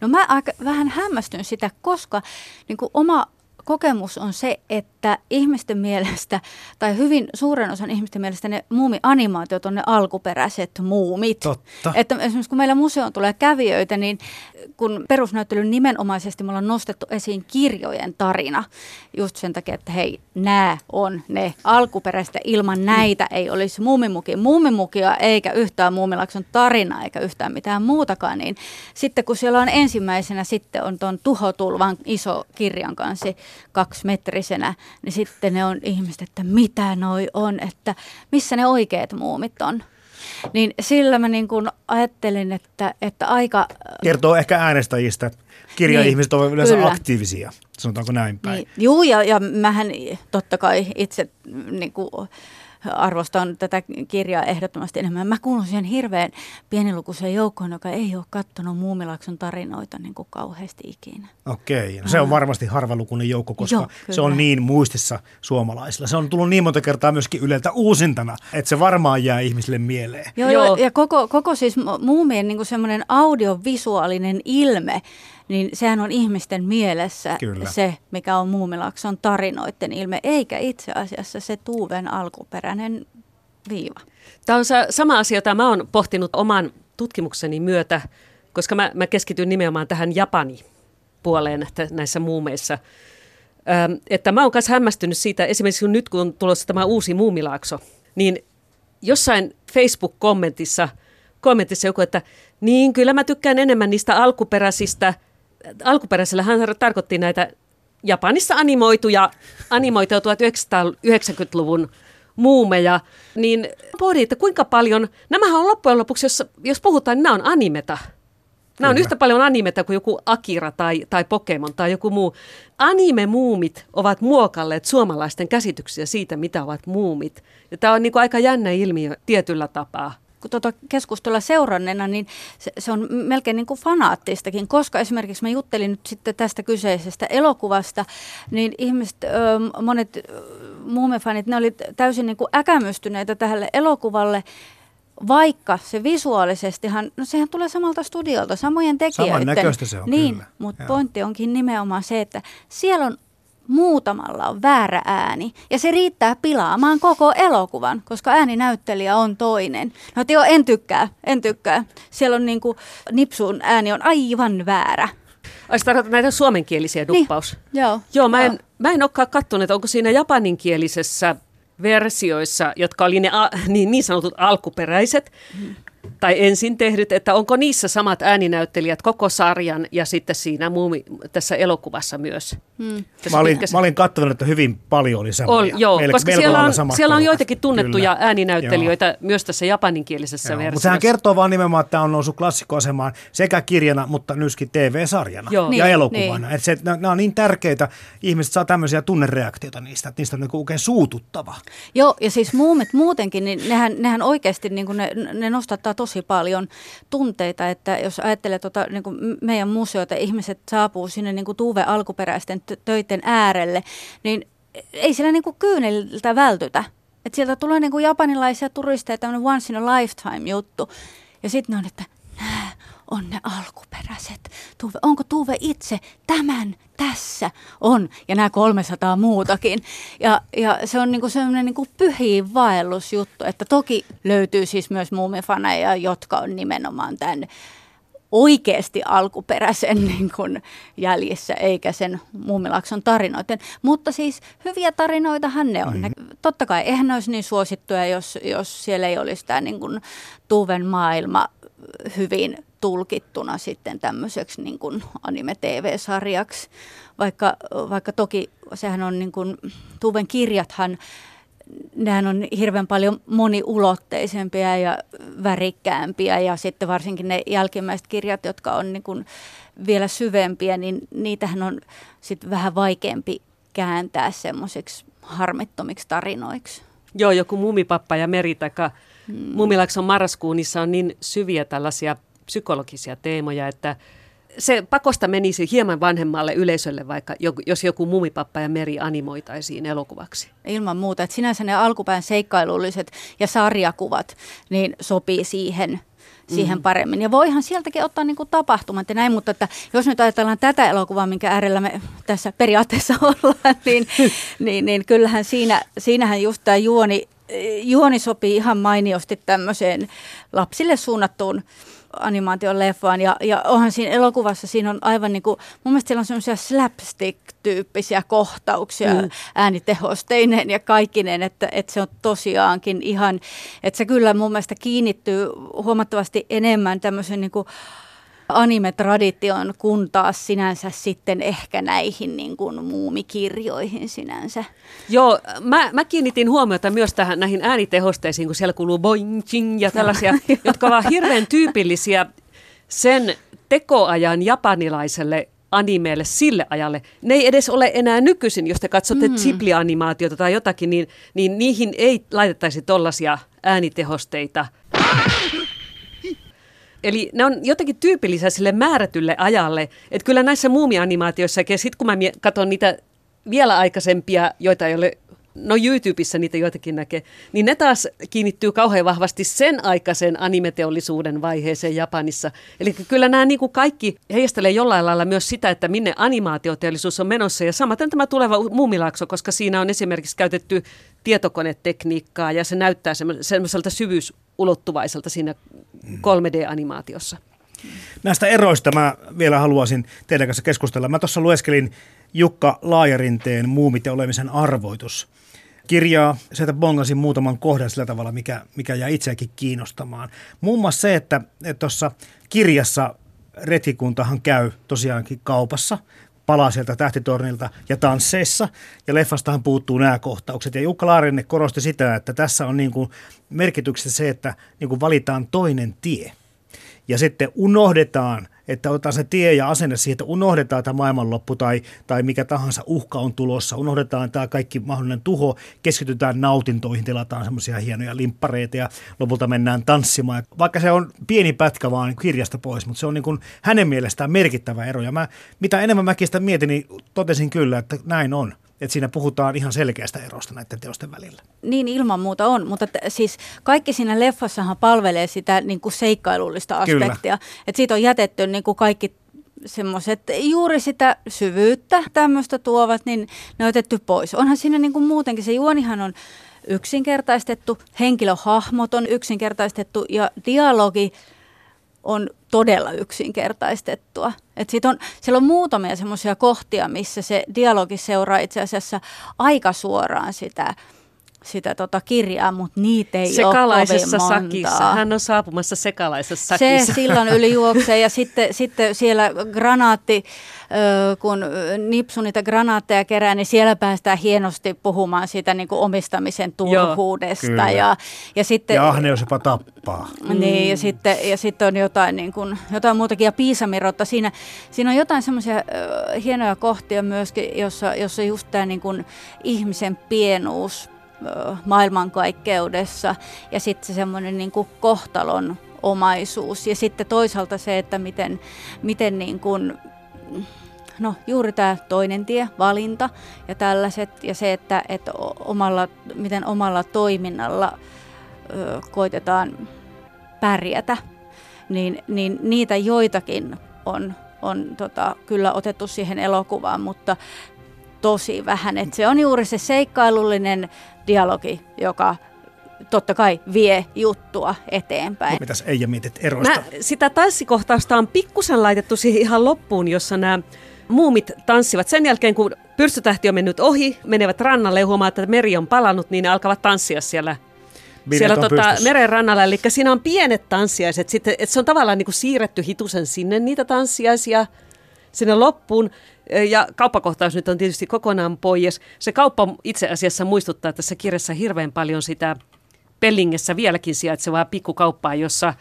No mä aika vähän hämmästyn sitä, koska niin oma kokemus on se, että ihmisten mielestä, tai hyvin suuren osan ihmisten mielestä ne muumianimaatiot on ne alkuperäiset muumit. Totta. Että esimerkiksi kun meillä museoon tulee kävijöitä, niin kun perusnäyttelyn nimenomaisesti me ollaan nostettu esiin kirjojen tarina, just sen takia, että hei, nämä on ne alkuperäistä, ilman näitä ei olisi muumimuki, muumimukia eikä yhtään muumilakson tarinaa eikä yhtään mitään muutakaan, niin sitten kun siellä on ensimmäisenä sitten on tuon tuhotulvan iso kirjan kanssa kaksimetrisenä, niin sitten ne on ihmiset, että mitä noi on, että missä ne oikeat muumit on. Niin sillä mä niin kuin ajattelin, että, että aika... Kertoo ehkä äänestäjistä. Kirja-ihmiset Niin, ovat yleensä kyllä. aktiivisia, sanotaanko näin päin. Niin, juu, ja, ja mähän totta kai itse niin kuin, arvostan tätä kirjaa ehdottomasti enemmän. Mä kuulun siihen hirveän pienilukuiseen joukkoon, joka ei ole katsonut Muumilakson tarinoita niin kuin kauheasti ikinä. Okei, no se on varmasti harvalukuinen joukko, koska Joo, se on niin muistissa suomalaisilla. Se on tullut niin monta kertaa myöskin Yleltä uusintana, että se varmaan jää ihmisille mieleen. Joo, Joo. Ja koko, koko siis mu- muumien niin semmoinen audiovisuaalinen ilme, niin sehän on ihmisten mielessä Kyllä. se, mikä on Muumilakson tarinoiden ilme, eikä itse asiassa se Tuuven alkuperäinen viiva. Tämä on sa- sama asia, jota mä oon pohtinut oman tutkimukseni myötä, koska mä, mä keskityn nimenomaan tähän Japani-puoleen tä- näissä muumeissa. Öm, että mä oon myös hämmästynyt siitä, esimerkiksi kun nyt kun on tulossa tämä uusi muumilaakso, niin jossain Facebook-kommentissa kommentissa joku, että niin kyllä mä tykkään enemmän niistä alkuperäisistä, alkuperäisellä hän tarkoitti näitä Japanissa animoituja, animoituja 1990-luvun muumeja, niin pohdin, että kuinka paljon, nämähän on loppujen lopuksi, jos, jos puhutaan, niin nämä on animeta. Nämä on Kyllä. yhtä paljon animeta kuin joku Akira tai, tai Pokemon tai joku muu. Anime-muumit ovat muokalleet suomalaisten käsityksiä siitä, mitä ovat muumit. Ja tämä on niin kuin aika jännä ilmiö tietyllä tapaa. Tuota keskustelua seuranneena, niin se, se on melkein niin kuin fanaattistakin, koska esimerkiksi mä juttelin nyt sitten tästä kyseisestä elokuvasta, niin ihmiset, monet muumefanit, ne oli täysin niin kuin äkämystyneitä tälle elokuvalle, vaikka se visuaalisestihan, no sehän tulee samalta studiolta, samojen tekijöiden. Samannäköistä se on, Niin, kyllä. mutta Joo. pointti onkin nimenomaan se, että siellä on muutamalla on väärä ääni ja se riittää pilaamaan koko elokuvan, koska ääninäyttelijä on toinen. No joo, en tykkää, en tykkää. Siellä on niinku, Nipsun ääni on aivan väärä. Ai tarkoitat näitä suomenkielisiä duppaus? Niin, joo. Joo, mä en, mä en olekaan katsonut, että onko siinä japaninkielisessä versioissa, jotka oli ne a, niin, niin sanotut alkuperäiset, Mm. Tai ensin tehdyt, että onko niissä samat ääninäyttelijät koko sarjan ja sitten siinä muumi, tässä elokuvassa myös. Hmm. Tässä Mä olin, pitkässä- mä olin katsonut, että hyvin paljon oli samoja. Ol, joo, Melko- koska siellä on, samat siellä on joitakin tunnettuja Kyllä. ääninäyttelijöitä Joo. myös tässä japaninkielisessä Joo, versiossa. Mutta sehän kertoo vaan nimenomaan, että tämä on noussut klassikkoasemaan sekä kirjana, mutta myöskin TV-sarjana Joo. ja Niin, elokuvana. niin. Et se, nämä, nämä on niin tärkeitä, ihmiset saa tämmöisiä tunnereaktioita niistä, että niistä on niin oikein suututtava. Joo, ja siis muumit muutenkin, niin nehän, nehän oikeasti niin ne, ne nostattaa tosi paljon tunteita, että jos ajattelee tota, niin kuin meidän museoita, ihmiset saapuu sinne niin kuin Tuve alkuperäisten tö- töiden äärelle, niin ei siellä niin kuin kyyneliltä vältytä. Et sieltä tulee niin kuin japanilaisia turisteja, tämmöinen once in a lifetime juttu. Ja sitten ne on, että on ne alkuperäiset. Tuve, onko Tuve itse tämän tässä? On. Ja nämä 300 muutakin. Ja, ja se on niinku sellainen niinku pyhiin vaellusjuttu, että toki löytyy siis myös muumifaneja, jotka on nimenomaan tämän oikeasti alkuperäisen niin kuin jäljissä, eikä sen Muumilakson tarinoiden. Mutta siis hyviä tarinoitahan ne on. Mm. Ne, totta kai, eihän ne olisi niin suosittuja, jos, jos siellä ei olisi tämä niin kuin Tuven maailma hyvin tulkittuna sitten tämmöiseksi niin kuin anime-tv-sarjaksi. Vaikka, vaikka toki sehän on niin kuin, Tuven kirjathan nehän on hirveän paljon moniulotteisempia ja värikkäämpiä ja sitten varsinkin ne jälkimmäiset kirjat, jotka on niin kuin vielä syvempiä, niin niitähän on sitten vähän vaikeampi kääntää semmoisiksi harmittomiksi tarinoiksi. Joo, joku Mumipappa ja Meri tai mm. Mumilakson marraskuunissa on niin syviä tällaisia psykologisia teemoja, että se pakosta menisi hieman vanhemmalle yleisölle, vaikka jos joku Mumipappa ja Meri animoitaisiin elokuvaksi. Ilman muuta, että sinänsä ne alkupään seikkailulliset ja sarjakuvat niin sopii siihen, siihen mm. paremmin. Ja voihan sieltäkin ottaa niin kuin tapahtumat ja näin, mutta että jos nyt ajatellaan tätä elokuvaa, minkä äärellä me tässä periaatteessa ollaan, niin, niin, niin kyllähän siinä, siinähän just tämä juoni, juoni sopii ihan mainiosti tämmöiseen lapsille suunnattuun animaation leffaan ja, ja onhan siinä elokuvassa, siinä on aivan niin kuin, mun mielestä siellä on semmoisia slapstick-tyyppisiä kohtauksia mm. äänitehosteineen ja kaikkineen, että, että se on tosiaankin ihan, että se kyllä mun mielestä kiinnittyy huomattavasti enemmän tämmöisen niin kuin anime-traditioon, kun taas sinänsä sitten ehkä näihin niin kuin muumikirjoihin sinänsä. Joo, mä, mä kiinnitin huomiota myös tähän näihin äänitehosteisiin, kun siellä kuuluu boing, ching ja tällaisia, jotka ovat hirveän tyypillisiä sen tekoajan japanilaiselle animeelle sille ajalle. Ne ei edes ole enää nykyisin, jos te katsotte mm. Ghibli-animaatiota tai jotakin, niin, niin niihin ei laitettaisi tollaisia äänitehosteita. Eli ne on jotenkin tyypillisiä sille määrätylle ajalle. Että kyllä näissä muumianimaatioissa, ja sitten kun mä katson niitä vielä aikaisempia, joita ei ole, no YouTubessa niitä joitakin näkee, niin ne taas kiinnittyy kauhean vahvasti sen aikaisen animeteollisuuden vaiheeseen Japanissa. Eli kyllä nämä niin kuin kaikki heijastelee jollain lailla myös sitä, että minne animaatioteollisuus on menossa. Ja samaten tämä tuleva Muumilaakso, koska siinä on esimerkiksi käytetty tietokonetekniikkaa ja se näyttää semmo- semmoiselta syvyysulottuvaiselta siinä 3D-animaatiossa. Näistä eroista mä vielä haluaisin teidän kanssa keskustella. Mä tuossa lueskelin Jukka Laajarinteen Muumit ja olemisen arvoitus kirjaa. Sieltä bongasin muutaman kohdan sillä tavalla, mikä, mikä jäi itseäkin kiinnostamaan. Muun muassa se, että tuossa kirjassa retkikuntahan käy tosiaankin kaupassa palaa sieltä tähtitornilta ja tansseissa. Ja leffastahan puuttuu nämä kohtaukset. Ja Jukka Laarinne korosti sitä, että tässä on niin kuin merkityksessä se, että niin kuin valitaan toinen tie. Ja sitten unohdetaan – että otetaan se tie ja asenne siihen, että unohdetaan tämä maailmanloppu tai, tai mikä tahansa uhka on tulossa, unohdetaan tämä kaikki mahdollinen tuho, keskitytään nautintoihin, tilataan semmoisia hienoja limppareita ja lopulta mennään tanssimaan. Vaikka se on pieni pätkä vaan kirjasta pois, mutta se on niin kuin hänen mielestään merkittävä ero. Ja mä, mitä enemmän mäkin sitä mietin, niin totesin kyllä, että näin on että siinä puhutaan ihan selkeästä erosta näiden teosten välillä. Niin ilman muuta on, mutta t- siis kaikki siinä leffassahan palvelee sitä niin kuin seikkailullista aspektia. Että siitä on jätetty niin kuin kaikki semmoiset juuri sitä syvyyttä tämmöistä tuovat, niin ne on otettu pois. Onhan siinä niin kuin muutenkin, se juonihan on yksinkertaistettu, henkilöhahmot on yksinkertaistettu ja dialogi on todella yksinkertaistettua. Et sit on, siellä on muutamia semmoisia kohtia, missä se dialogi seuraa itse asiassa aika suoraan sitä sitä tota kirjaa, mutta niitä ei sekalaisessa ole kovin sakissa. montaa. Hän on saapumassa sekalaisessa sakissa. Se sillan yli juoksee ja sitten, sitten siellä granaatti, kun nipsu niitä granaatteja kerää, niin siellä päästään hienosti puhumaan siitä niin kuin omistamisen turhuudesta. Ja, ja, sitten, Ja ahneus jopa tappaa. niin, ja sitten, ja sitten on jotain, niin kuin, jotain muutakin. Ja Piisamirotta, siinä, siinä on jotain semmoisia hienoja kohtia myöskin, jossa, jossa just tämä niin kuin, ihmisen pienuus maailmankaikkeudessa ja sitten se semmoinen niin kuin kohtalon omaisuus. Ja sitten toisaalta se, että miten, miten niin kuin, no juuri tämä toinen tie, valinta ja tällaiset. Ja se, että, että omalla, miten omalla toiminnalla ö, koitetaan pärjätä, niin, niin niitä joitakin on, on tota, kyllä otettu siihen elokuvaan, mutta tosi vähän. Et se on juuri se seikkailullinen dialogi, joka totta kai vie juttua eteenpäin. Mitäs Eija mietit eroista? Mä, sitä tanssikohtausta on pikkusen laitettu siihen ihan loppuun, jossa nämä muumit tanssivat. Sen jälkeen, kun pyrstötähti on mennyt ohi, menevät rannalle ja huomaa, että meri on palannut, niin ne alkavat tanssia siellä siellä tota, meren rannalla. Eli siinä on pienet tanssiaiset. Sitten, että se on tavallaan niin kuin siirretty hitusen sinne niitä tanssiaisia sinne loppuun. Ja kauppakohtaus nyt on tietysti kokonaan pois. Se kauppa itse asiassa muistuttaa tässä kirjassa hirveän paljon sitä Pellingessä vieläkin sijaitsevaa pikkukauppaa, jossa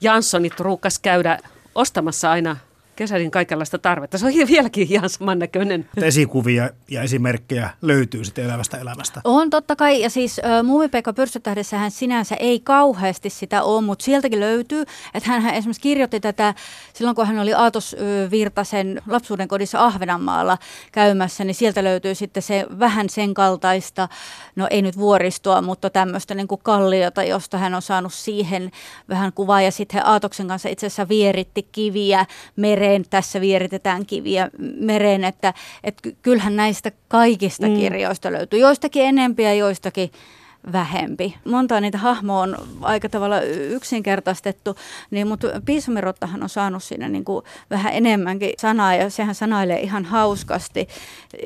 Janssonit ruukas käydä ostamassa aina kesärin kaikenlaista tarvetta. Se on vieläkin ihan samannäköinen. Esikuvia ja esimerkkejä löytyy sitten elävästä elämästä. On totta kai, ja siis äh, Muumipekka Pyrstötähdessähän sinänsä ei kauheasti sitä ole, mutta sieltäkin löytyy, että hän esimerkiksi kirjoitti tätä silloin, kun hän oli Aatos Virtasen lapsuuden kodissa Ahvenanmaalla käymässä, niin sieltä löytyy sitten se vähän sen kaltaista, no ei nyt vuoristoa, mutta tämmöistä niin kuin kalliota, josta hän on saanut siihen vähän kuvaa, ja sitten Aatoksen kanssa itse asiassa vieritti kiviä mereen, tässä vieritetään kiviä mereen, että, että ky- kyllähän näistä kaikista mm. kirjoista löytyy, joistakin enempiä, joistakin vähempi. Monta niitä hahmoa on aika tavalla yksinkertaistettu, niin, mutta Piisamirottahan on saanut siinä niin kuin vähän enemmänkin sanaa ja sehän sanailee ihan hauskasti.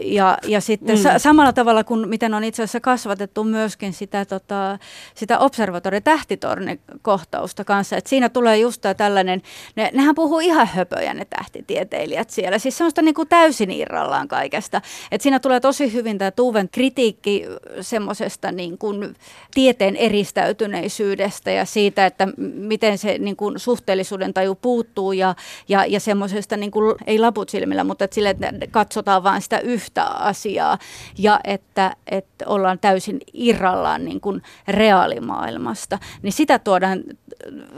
Ja, ja sitten mm. sa- samalla tavalla kuin miten on itse asiassa kasvatettu myöskin sitä, tota, sitä observatori tähtitornikohtausta kanssa, että siinä tulee just tällainen, ne, nehän puhuu ihan höpöjä ne tähtitieteilijät siellä, siis semmoista niin kuin täysin irrallaan kaikesta. että siinä tulee tosi hyvin tämä Tuven kritiikki semmoisesta niin kuin tieteen eristäytyneisyydestä ja siitä, että miten se niin kuin suhteellisuuden taju puuttuu ja, ja, ja semmoisesta, niin kuin, ei laput silmillä, mutta että sille, että katsotaan vain sitä yhtä asiaa ja että, että ollaan täysin irrallaan niin kuin reaalimaailmasta. Niin sitä tuodaan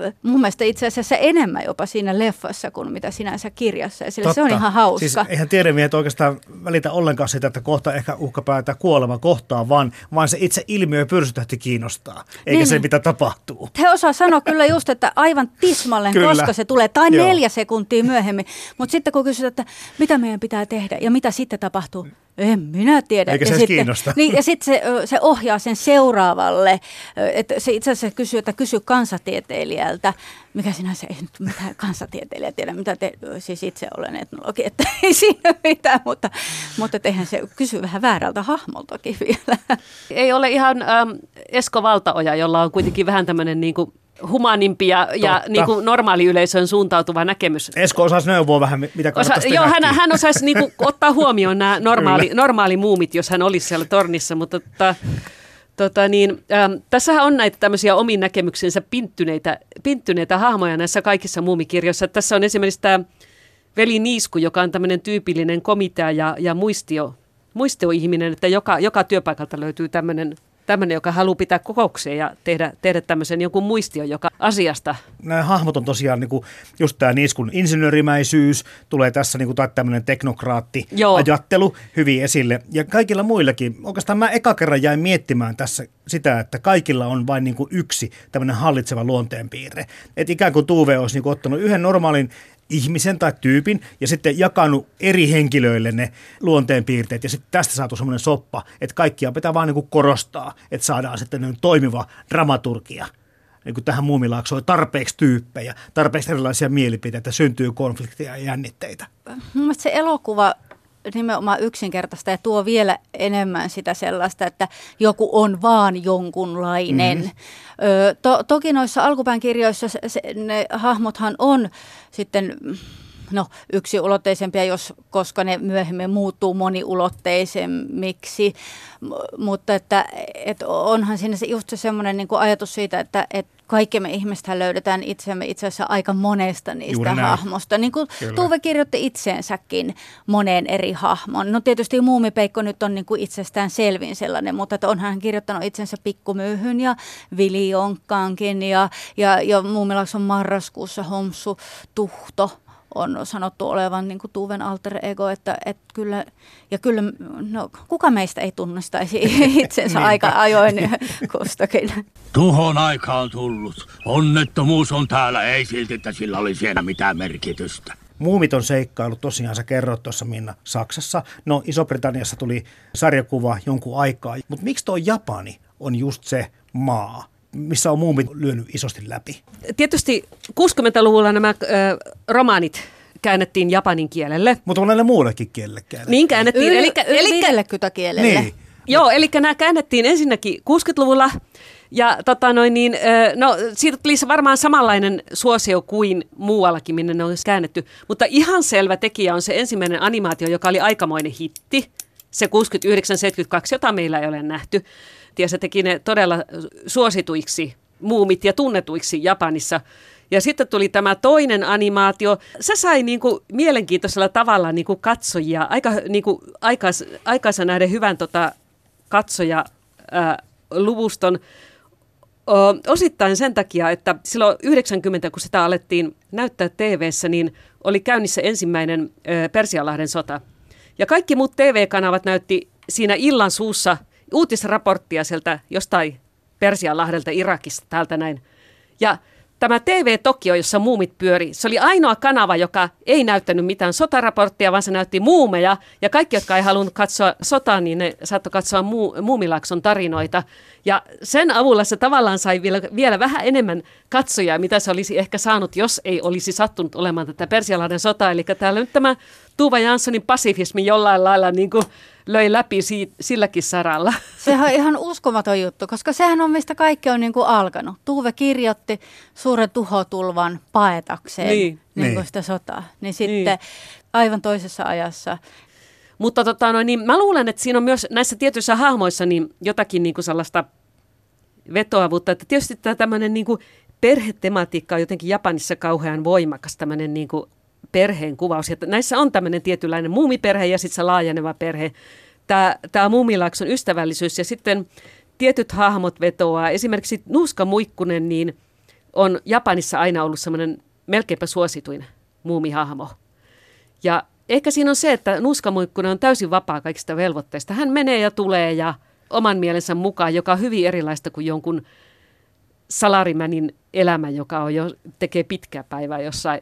äh, mun mielestä itse asiassa enemmän jopa siinä leffassa kuin mitä sinänsä kirjassa. Ja sillä se on ihan hauska. Siis eihän tiedemiehet oikeastaan välitä ollenkaan sitä, että kohta ehkä uhkapäätä kuolema kohtaa, vaan, vaan se itse ilmiö pyrstötähti kiinnostaa, eikä Niin, se mitä tapahtuu. He osaa sanoa kyllä just, että aivan tismalleen, Kyllä. koska se tulee, tai Joo. neljä sekuntia myöhemmin. Mutta sitten kun kysyt, että mitä meidän pitää tehdä ja mitä sitten tapahtuu, en minä tiedä. Eikä ja se edes sitten, kiinnosta. Niin, ja sitten se, se ohjaa sen seuraavalle. Että se itse asiassa kysyy, että kysy kansatieteilijältä, mikä sinänsä ei nyt mitään kansatieteilijä tiedä, mitä te, siis itse olen etnologi, että ei siinä mitään, mutta, mutta eihän se kysy vähän väärältä hahmoltakin vielä. Ei ole ihan ähm, Esko Valtaoja, jolla on kuitenkin vähän tämmöinen niin kuin humanimpia ja Totta. niin kuin normaali yleisön suuntautuva näkemys. Esko osaisi neuvoa vähän, mitä Osa, joo, hän, hän osaisi niinku ottaa huomioon nämä normaali, normaali muumit, jos hän olisi siellä tornissa, mutta tota, tota niin, ähm, tässähän on näitä tämmöisiä omiin näkemyksensä pinttyneitä, pinttyneitä hahmoja näissä kaikissa muumikirjoissa. Tässä on esimerkiksi tämä Veli Niisku, joka on tämmöinen tyypillinen komitea ja, ja muistio, muistioihminen, että joka, joka työpaikalta löytyy tämmöinen tämmöinen, joka haluaa pitää kokouksia ja tehdä, tehdä tämmöisen jonkun muistion joka asiasta. Nämä hahmot on tosiaan niinku, just tämä Niiskun insinöörimäisyys, tulee tässä niinku, tai tämmöinen teknokraatti Joo. ajattelu hyvin esille. Ja kaikilla muillakin, oikeastaan mä eka kerran jäin miettimään tässä sitä, että kaikilla on vain niinku yksi tämmöinen hallitseva luonteenpiirre. Että ikään kuin Tuve olisi niinku ottanut yhden normaalin ihmisen tai tyypin ja sitten jakanut eri henkilöille ne luonteenpiirteet ja sitten tästä saatu semmoinen soppa, että kaikkia pitää vaan niinku korostaa, että saadaan sitten toimiva dramaturgia niin kuin tähän muumilaaksoon tarpeeksi tyyppejä, tarpeeksi erilaisia mielipiteitä, syntyy konflikteja ja jännitteitä. Mun mielestä se elokuva nimenomaan yksinkertaista ja tuo vielä enemmän sitä sellaista, että joku on vaan jonkunlainen. Mm. Ö, to, toki noissa alkupään kirjoissa se, se, ne hahmothan on sitten no, yksiulotteisempia, jos, koska ne myöhemmin muuttuu moniulotteisemmiksi. M- mutta että, et onhan siinä se, just se semmoinen niin ajatus siitä, että et kaikki me ihmisethän löydetään itsemme itse asiassa aika monesta niistä hahmosta. Niin kuin Kyllä. Tuve kirjoitti itseensäkin moneen eri hahmon. No tietysti Muumipeikko nyt on niin kuin itsestään selvin sellainen, mutta että onhan hän kirjoittanut itsensä Pikkumyyhyn ja Vili Jonkkaankin ja, ja, ja Muumilakson marraskuussa Homsu Tuhto on sanottu olevan niin kuin Tuven alter ego, että, että kyllä, ja kyllä, no kuka meistä ei tunnistaisi itsensä aika ajoin kustakin. Tuhon aika on tullut. Onnettomuus on täällä, ei silti, että sillä oli siellä mitään merkitystä. Muumit on seikkailu, tosiaan sä kerroit tuossa Minna Saksassa. No Iso-Britanniassa tuli sarjakuva jonkun aikaa, mutta miksi tuo Japani on just se maa, missä on muumit lyönyt isosti läpi? Tietysti 60-luvulla nämä ö, romaanit käännettiin japanin kielelle. Mutta on näille muullekin kielelle käännetty. Niin käännettiin. Yli, elikkä, yli elikkä, 50 kielelle. Niin. Joo, eli nämä käännettiin ensinnäkin 60-luvulla. Ja tota noin, niin, no, siitä tuli se varmaan samanlainen suosio kuin muuallakin, minne ne olisi käännetty. Mutta ihan selvä tekijä on se ensimmäinen animaatio, joka oli aikamoinen hitti. Se 69-72, jota meillä ei ole nähty. Ja se teki ne todella suosituiksi muumit ja tunnetuiksi Japanissa. Ja sitten tuli tämä toinen animaatio. Se sai niin kuin mielenkiintoisella tavalla niin kuin katsojia, aika niin kuin aikais, aikaisen näiden hyvän tota, katsoja ää, luvuston. O, osittain sen takia, että silloin 90, kun sitä alettiin näyttää tv niin oli käynnissä ensimmäinen ö, Persianlahden sota. Ja kaikki muut TV-kanavat näytti siinä illan suussa uutisraporttia sieltä jostain Persianlahdelta, Irakista, täältä näin. Ja tämä TV Tokio, jossa muumit pyöri, se oli ainoa kanava, joka ei näyttänyt mitään sotaraporttia, vaan se näytti muumeja. Ja kaikki, jotka ei halunnut katsoa sotaa, niin ne saattoi katsoa muu, Muumilakson tarinoita. Ja sen avulla se tavallaan sai vielä, vielä vähän enemmän katsojia, mitä se olisi ehkä saanut, jos ei olisi sattunut olemaan tätä Persialahden sotaa. Eli täällä nyt tämä Tuva Janssonin pasifismi jollain lailla niin kuin löi läpi si- silläkin saralla. Sehän on ihan uskomaton juttu, koska sehän on mistä kaikki on niin kuin alkanut. Tuve kirjoitti suuren tuhotulvan paetakseen Niin. niin. Niin Niin. kuin sitä sotaa. Niin sitten Niin. niin. aivan toisessa ajassa. Mutta tota, no, niin mä luulen, että siinä on myös näissä tietyissä hahmoissa niin jotakin niin kuin sellaista vetoavuutta. Että tietysti tämä tämmöinen niin kuin perhetematiikka on jotenkin Japanissa kauhean voimakas, tämmöinen niin kuin perheen kuvaus. Ja näissä on tämmöinen tietynlainen muumiperhe ja sitten se laajeneva perhe. Tämä, tämä muumilaakson ystävällisyys ja sitten tietyt hahmot vetoaa. Esimerkiksi Nuuska Muikkunen niin on Japanissa aina ollut semmoinen melkeinpä suosituin muumihahmo. Ja ehkä siinä on se, että Nuskamuikkunen on täysin vapaa kaikista velvoitteista. Hän menee ja tulee ja oman mielensä mukaan, joka on hyvin erilaista kuin jonkun salarimänin elämä, joka on jo, tekee pitkää päivää jossain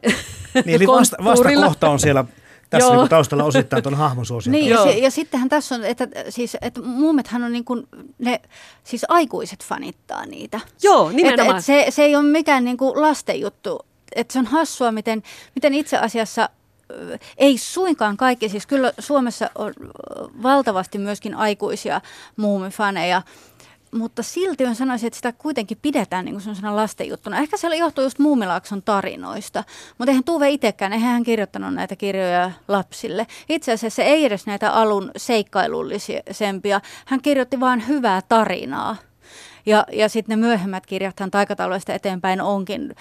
Niin, eli vasta, vastakohta on siellä tässä niin taustalla osittain tuon hahmon suosion. Niin, ja, se, ja sittenhän tässä on, että, siis, että muumethan on niin kuin, ne, siis aikuiset fanittaa niitä. Joo, Et, nimenomaan. et se, se ei ole mikään niin kuin lasten juttu. Et se on hassua, miten, miten itse asiassa ei suinkaan kaikki, siis kyllä Suomessa on valtavasti myöskin aikuisia muumifaneja. Mutta silti mä sanoisin, että sitä kuitenkin pidetään niin kuin lastenjuttuna. Ehkä se johtuu just Muumilaakson tarinoista, mutta eihän Tuve itsekään, eihän hän kirjoittanut näitä kirjoja lapsille. Itse asiassa se ei edes näitä alun seikkailullisempia, hän kirjoitti vain hyvää tarinaa. Ja, ja sitten ne myöhemmät kirjathan taikataloista eteenpäin onkin,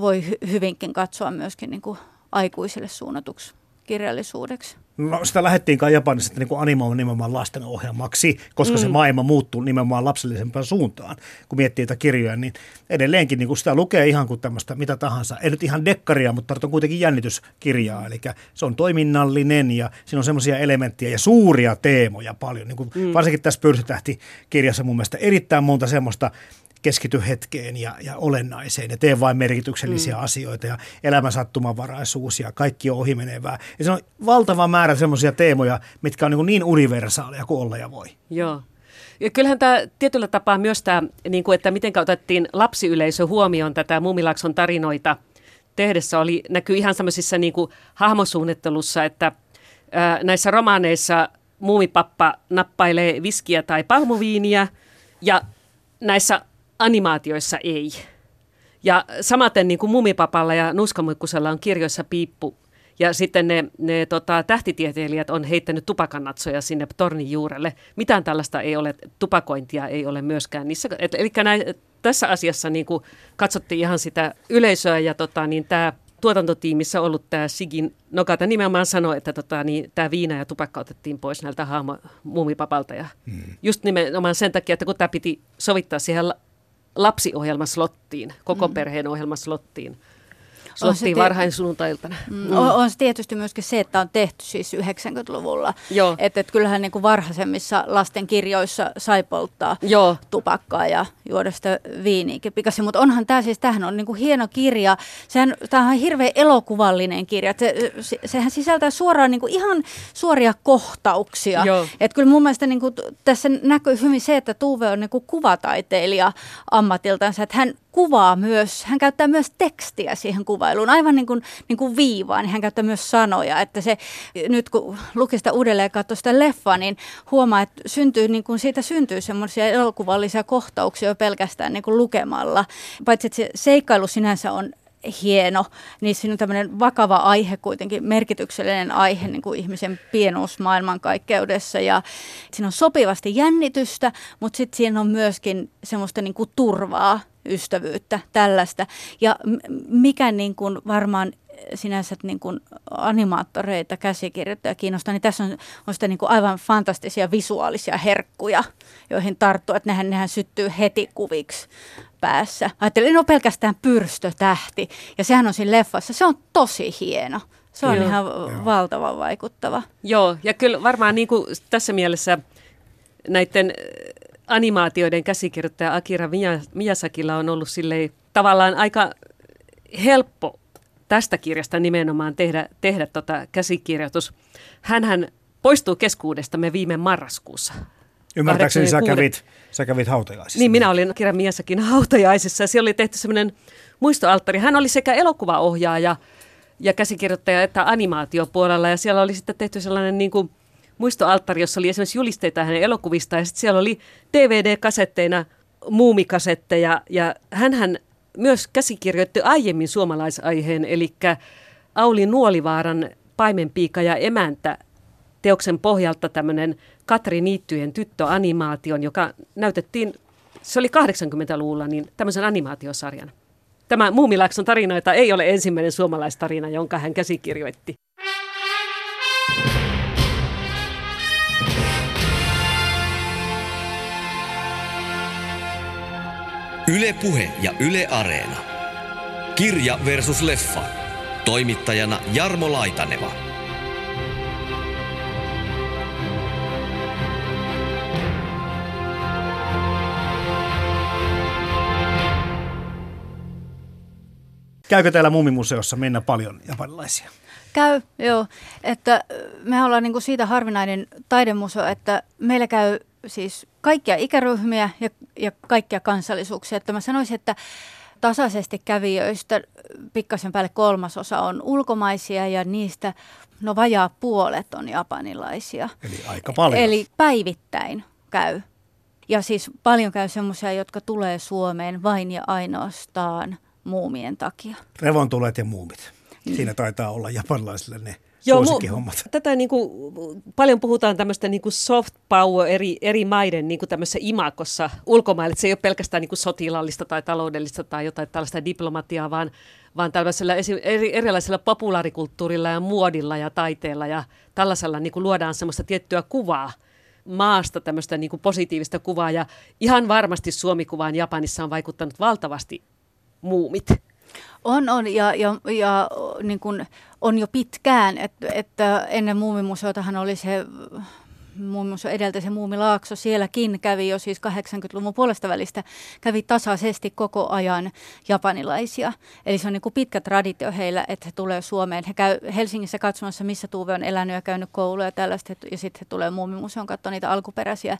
voi hyvinkin katsoa myöskin niin kuin aikuisille suunnatuksi kirjallisuudeksi. No, sitä lähdettiin kai Japanissa niin animoimaan nimenomaan lasten ohjelmaksi, koska mm. se maailma muuttuu nimenomaan lapsellisempaan suuntaan. Kun miettii tätä kirjoja, niin edelleenkin niin kuin sitä lukee ihan kuin tämmöistä mitä tahansa. Ei nyt ihan dekkaria, mutta on kuitenkin jännityskirjaa. Eli se on toiminnallinen ja siinä on semmoisia elementtejä ja suuria teemoja paljon. Niin kuin mm. Varsinkin tässä Pyrstötähti-kirjassa mun mielestä erittäin monta semmoista keskity hetkeen ja, ja olennaiseen ja tee vain merkityksellisiä mm. asioita ja elämän sattumanvaraisuus ja kaikki on ohimenevää. Ja se on valtava määrä semmoisia teemoja, mitkä on niin, niin universaaleja kuin olla ja voi. Joo. Ja kyllähän tämä tietyllä tapaa myös tämä, niin kuin, että miten otettiin lapsiyleisö huomioon tätä Muumilakson tarinoita tehdessä, oli, näkyy ihan semmoisissa niin kuin hahmosuunnittelussa, että ää, näissä romaaneissa muumipappa nappailee viskiä tai palmuviiniä ja näissä animaatioissa ei. Ja samaten niin kuin Mumipapalla ja Nuskamuikkusella on kirjoissa piippu. Ja sitten ne, ne tota, tähtitieteilijät on heittänyt tupakannatsoja sinne tornin juurelle. Mitään tällaista ei ole, tupakointia ei ole myöskään niissä. Et, eli näin, tässä asiassa niin kuin katsottiin ihan sitä yleisöä ja tota, niin tämä tuotantotiimissä ollut tämä Sigin Nokata nimenomaan sanoi, että tota, niin, tämä viina ja tupakka otettiin pois näiltä haamo muumipapalta. Ja hmm. Just nimenomaan sen takia, että kun tämä piti sovittaa siihen lapsiohjelmaslottiin, koko mm. perheen ohjelmaslottiin. Slottiin varhain sunnuntailtana. Mm. Mm. On, on se tietysti myöskin se, että on tehty siis 90-luvulla. Joo. Että et kyllähän niin kuin varhaisemmissa lastenkirjoissa sai polttaa Joo. tupakkaa ja juoda sitä viiniäkin pikasi. Mutta onhan tämä siis, tämähän on niin kuin hieno kirja. Sehän, tämähän on hirveän elokuvallinen kirja. Se, se, sehän sisältää suoraan niin kuin ihan suoria kohtauksia. Että kyllä mun mielestä niin kuin, tässä näkyy hyvin se, että Tuve on niin kuin kuvataiteilija ammatiltansa. Että hän kuvaa myös, hän käyttää myös tekstiä siihen kuvailuun, aivan niin kuin, niin kuin viivaan, niin hän käyttää myös sanoja, että se nyt kun luki sitä uudelleen ja katsoi sitä leffaa, niin huomaa, että syntyy, niin kuin siitä syntyy semmoisia elokuvallisia kohtauksia jo pelkästään niin kuin lukemalla, paitsi että se seikkailu sinänsä on hieno, niin siinä on tämmöinen vakava aihe kuitenkin, merkityksellinen aihe niin kuin ihmisen pienuus maailmankaikkeudessa ja siinä on sopivasti jännitystä, mutta sitten siinä on myöskin semmoista niin kuin turvaa, ystävyyttä, tällaista. Ja mikä niin kuin varmaan sinänsä niin kuin animaattoreita, käsikirjoittajia kiinnostaa, niin tässä on, on sitä niin kuin aivan fantastisia visuaalisia herkkuja, joihin tarttuu, että nehän, nehän syttyy heti kuviksi päässä. Ajattelin, no pelkästään pyrstötähti, ja sehän on siinä leffassa, se on tosi hieno. Se on Joo. ihan Joo. valtavan vaikuttava. Joo, ja kyllä varmaan niin kuin tässä mielessä näiden animaatioiden käsikirjoittaja Akira Miyazakilla on ollut silleen tavallaan aika helppo tästä kirjasta nimenomaan tehdä, tehdä tota käsikirjoitus. Hänhän poistuu keskuudestamme viime marraskuussa. Ymmärtääkseni sä kävit, sä kävit hautajaisissa. Niin, minä olin Akira Miyazakin hautajaisissa ja siellä oli tehty semmoinen muistoalttari. Hän oli sekä elokuvaohjaaja ja käsikirjoittaja että animaatiopuolella ja siellä oli sitten tehty sellainen niin kuin – muistoalttari, jossa oli esimerkiksi julisteita hänen elokuvista ja sitten siellä oli DVD-kasetteina muumikasetteja ja hän myös käsikirjoitti aiemmin suomalaisaiheen, eli Auli Nuolivaaran Paimenpiika ja emäntä teoksen pohjalta tämmöinen Katri Niittyjen tyttöanimaation, joka näytettiin, se oli 80-luvulla, niin tämmöisen animaatiosarjan. Tämä Muumilaakson tarinoita ei ole ensimmäinen suomalaistarina, jonka hän käsikirjoitti. Yle Puhe ja Yle Areena. Kirja versus leffa. Toimittajana Jarmo Laitaneva. Käykö täällä Muumimuseossa mennä paljon japanilaisia? Käy, joo. Että me ollaan niin kuin siitä harvinainen taidemuseo, että meillä käy siis kaikkia ikäryhmiä ja, ja kaikkia kansallisuuksia. Että mä sanoisin, että tasaisesti kävijöistä pikkasen päälle kolmasosa on ulkomaisia ja niistä no vajaa puolet on japanilaisia. Eli aika paljon. Eli päivittäin käy Ja siis paljon käy semmoisia, jotka tulee Suomeen vain ja ainoastaan muumien takia. Revontulet ja muumit. Siinä taitaa olla japanilaisille ne Joo, suosikkihommat. mu- tätä niin kuin, paljon puhutaan tämmöistä niin kuin soft power eri, eri maiden niin kuin tämmöisessä imakossa ulkomaille. Että se ei ole pelkästään niin kuin sotilaallista tai taloudellista tai jotain tällaista diplomatiaa, vaan, vaan tällaisella esi- eri, erilaisella populaarikulttuurilla ja muodilla ja taiteella ja tällaisella niin kuin luodaan semmoista tiettyä kuvaa maasta, tämmöistä niin kuin positiivista kuvaa. Ja ihan varmasti Suomikuvaan Japanissa on vaikuttanut valtavasti muumit. On, on ja, ja, ja niin kuin on jo pitkään, että, että ennen muumimuseotahan oli se muun muassa edeltä se Muumilaakso, sielläkin kävi jo siis 80-luvun puolesta välistä, kävi tasaisesti koko ajan japanilaisia. Eli se on niin kuin pitkä traditio heillä, että he tulee Suomeen. He käy Helsingissä katsomassa, missä Tuve on elänyt ja käynyt koulua ja tällaista, ja sitten he tulee Muumimuseon katsoa niitä alkuperäisiä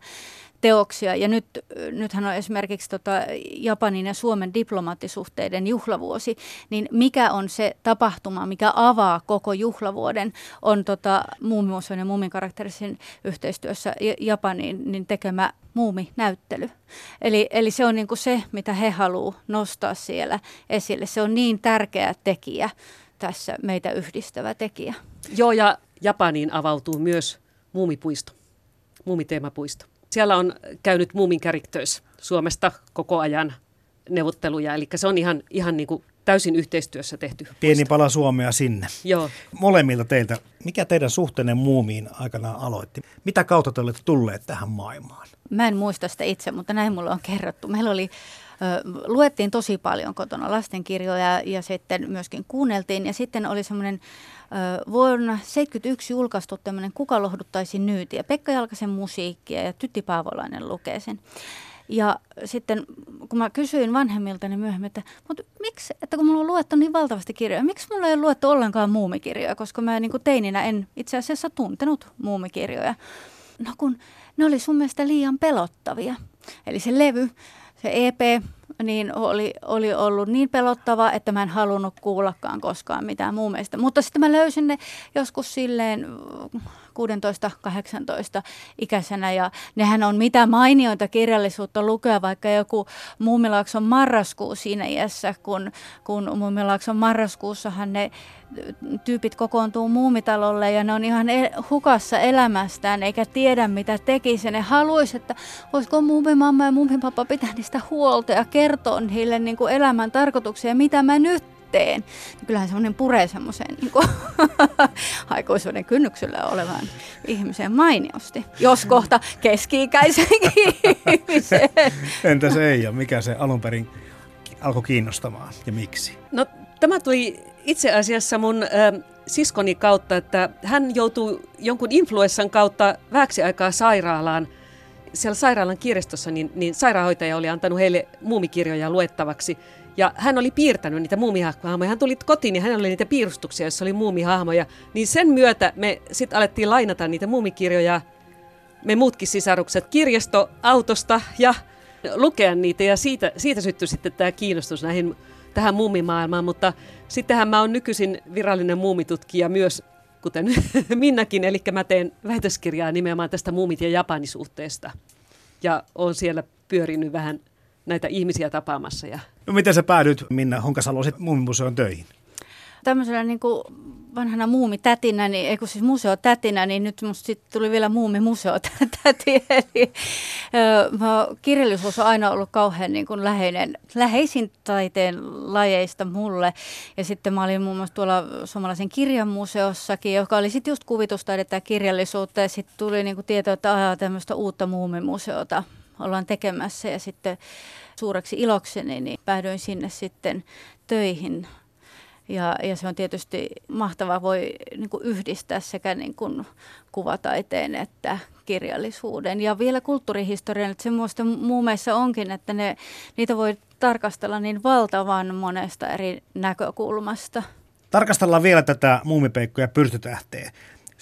teoksia. Ja nyt, nythän on esimerkiksi tota Japanin ja Suomen diplomaattisuhteiden juhlavuosi, niin mikä on se tapahtuma, mikä avaa koko juhlavuoden, on tota Muumimuseon ja Muumin karakterisen yhteistyössä Japanin niin tekemä muuminäyttely. Eli, eli se on niin kuin se, mitä he haluavat nostaa siellä esille. Se on niin tärkeä tekijä tässä, meitä yhdistävä tekijä. Joo, ja Japaniin avautuu myös muumipuisto, muumiteemapuisto. Siellä on käynyt Muumin Characters Suomesta koko ajan neuvotteluja, eli se on ihan, ihan niin kuin täysin yhteistyössä tehty. Pieni puisto. pala Suomea sinne. Joo. Molemmilta teiltä, mikä teidän suhteenne muumiin aikanaan aloitti? Mitä kautta te olette tulleet tähän maailmaan? Mä en muista sitä itse, mutta näin mulle on kerrottu. Meillä oli, luettiin tosi paljon kotona lastenkirjoja ja sitten myöskin kuunneltiin. Ja sitten oli semmoinen vuonna 1971 julkaistu tämmöinen Kuka lohduttaisi nyytiä. Pekka Jalkasen musiikkia ja Tytti Paavolainen lukee sen. Ja sitten kun mä kysyin vanhemmilta niin myöhemmin, että mutta miksi, että kun mulla on luettu niin valtavasti kirjoja, miksi mulla ei ole luettu ollenkaan muumikirjoja, koska mä niin kuin teininä en itse asiassa tuntenut muumikirjoja. No kun ne oli sun mielestä liian pelottavia. Eli se levy, se EP, niin oli, oli ollut niin pelottava, että mä en halunnut kuullakaan koskaan mitään muumeista. Mutta sitten mä löysin ne joskus silleen 16-18 ikäisenä ja nehän on mitä mainioita kirjallisuutta lukea, vaikka joku Muumilaakson marraskuu siinä iässä, kun, kun Muumilaakson marraskuussahan ne tyypit kokoontuu muumitalolle ja ne on ihan el- hukassa elämästään eikä tiedä mitä tekisi. Ne haluaisi, että voisiko muumimamma ja muumipappa pitää niistä huolta ja kertoa niille niin kuin elämän tarkoituksia, mitä mä nyt teen. Niin kyllähän semmoinen puree semmoiseen niin aikuisuuden kynnyksellä olevan ihmisen mainiosti. Jos kohta keski-ikäisenkin ihmisen. Entä se ei ja mikä se alun perin alkoi kiinnostamaan ja miksi? No tämä tuli itse asiassa mun äh, siskoni kautta, että hän joutui jonkun influenssan kautta vähäksi aikaa sairaalaan. Siellä sairaalan kirjastossa niin, niin sairaanhoitaja oli antanut heille muumikirjoja luettavaksi. Ja hän oli piirtänyt niitä muumihahmoja. Hän tuli kotiin ja hänellä oli niitä piirustuksia, joissa oli muumihahmoja. Niin sen myötä me sitten alettiin lainata niitä muumikirjoja, me muutkin sisarukset, kirjastoautosta ja lukea niitä. Ja siitä, siitä syttyi sitten tämä kiinnostus näihin tähän muumimaailmaan, mutta sittenhän mä oon nykyisin virallinen muumitutkija myös, kuten Minnakin, eli mä teen väitöskirjaa nimenomaan tästä muumit- ja japanisuhteesta. Ja oon siellä pyörinyt vähän näitä ihmisiä tapaamassa. Ja... No miten sä päädyit Minna Honkasalo sitten muumimuseon töihin? Tämmöisenä niin kuin vanhana muumitätinä, niin, ei kun siis museotätinä, niin nyt musta sit tuli vielä muumimuseotäti. Eli ö, kirjallisuus on aina ollut kauhean niin kuin läheinen, läheisin taiteen lajeista mulle. Ja sitten mä olin muun muassa tuolla suomalaisen kirjanmuseossakin, joka oli sitten just kuvitustaidetta ja kirjallisuutta. Ja sitten tuli niin kuin tieto, että ajaa tämmöistä uutta muumimuseota ollaan tekemässä. Ja sitten suureksi ilokseni niin päädyin sinne sitten töihin ja, ja se on tietysti mahtavaa, voi niin kuin yhdistää sekä niin kuin kuvataiteen että kirjallisuuden ja vielä kulttuurihistorian. Että semmoista muumeissa onkin, että ne, niitä voi tarkastella niin valtavan monesta eri näkökulmasta. Tarkastellaan vielä tätä muumipeikkoja pyrstötähteä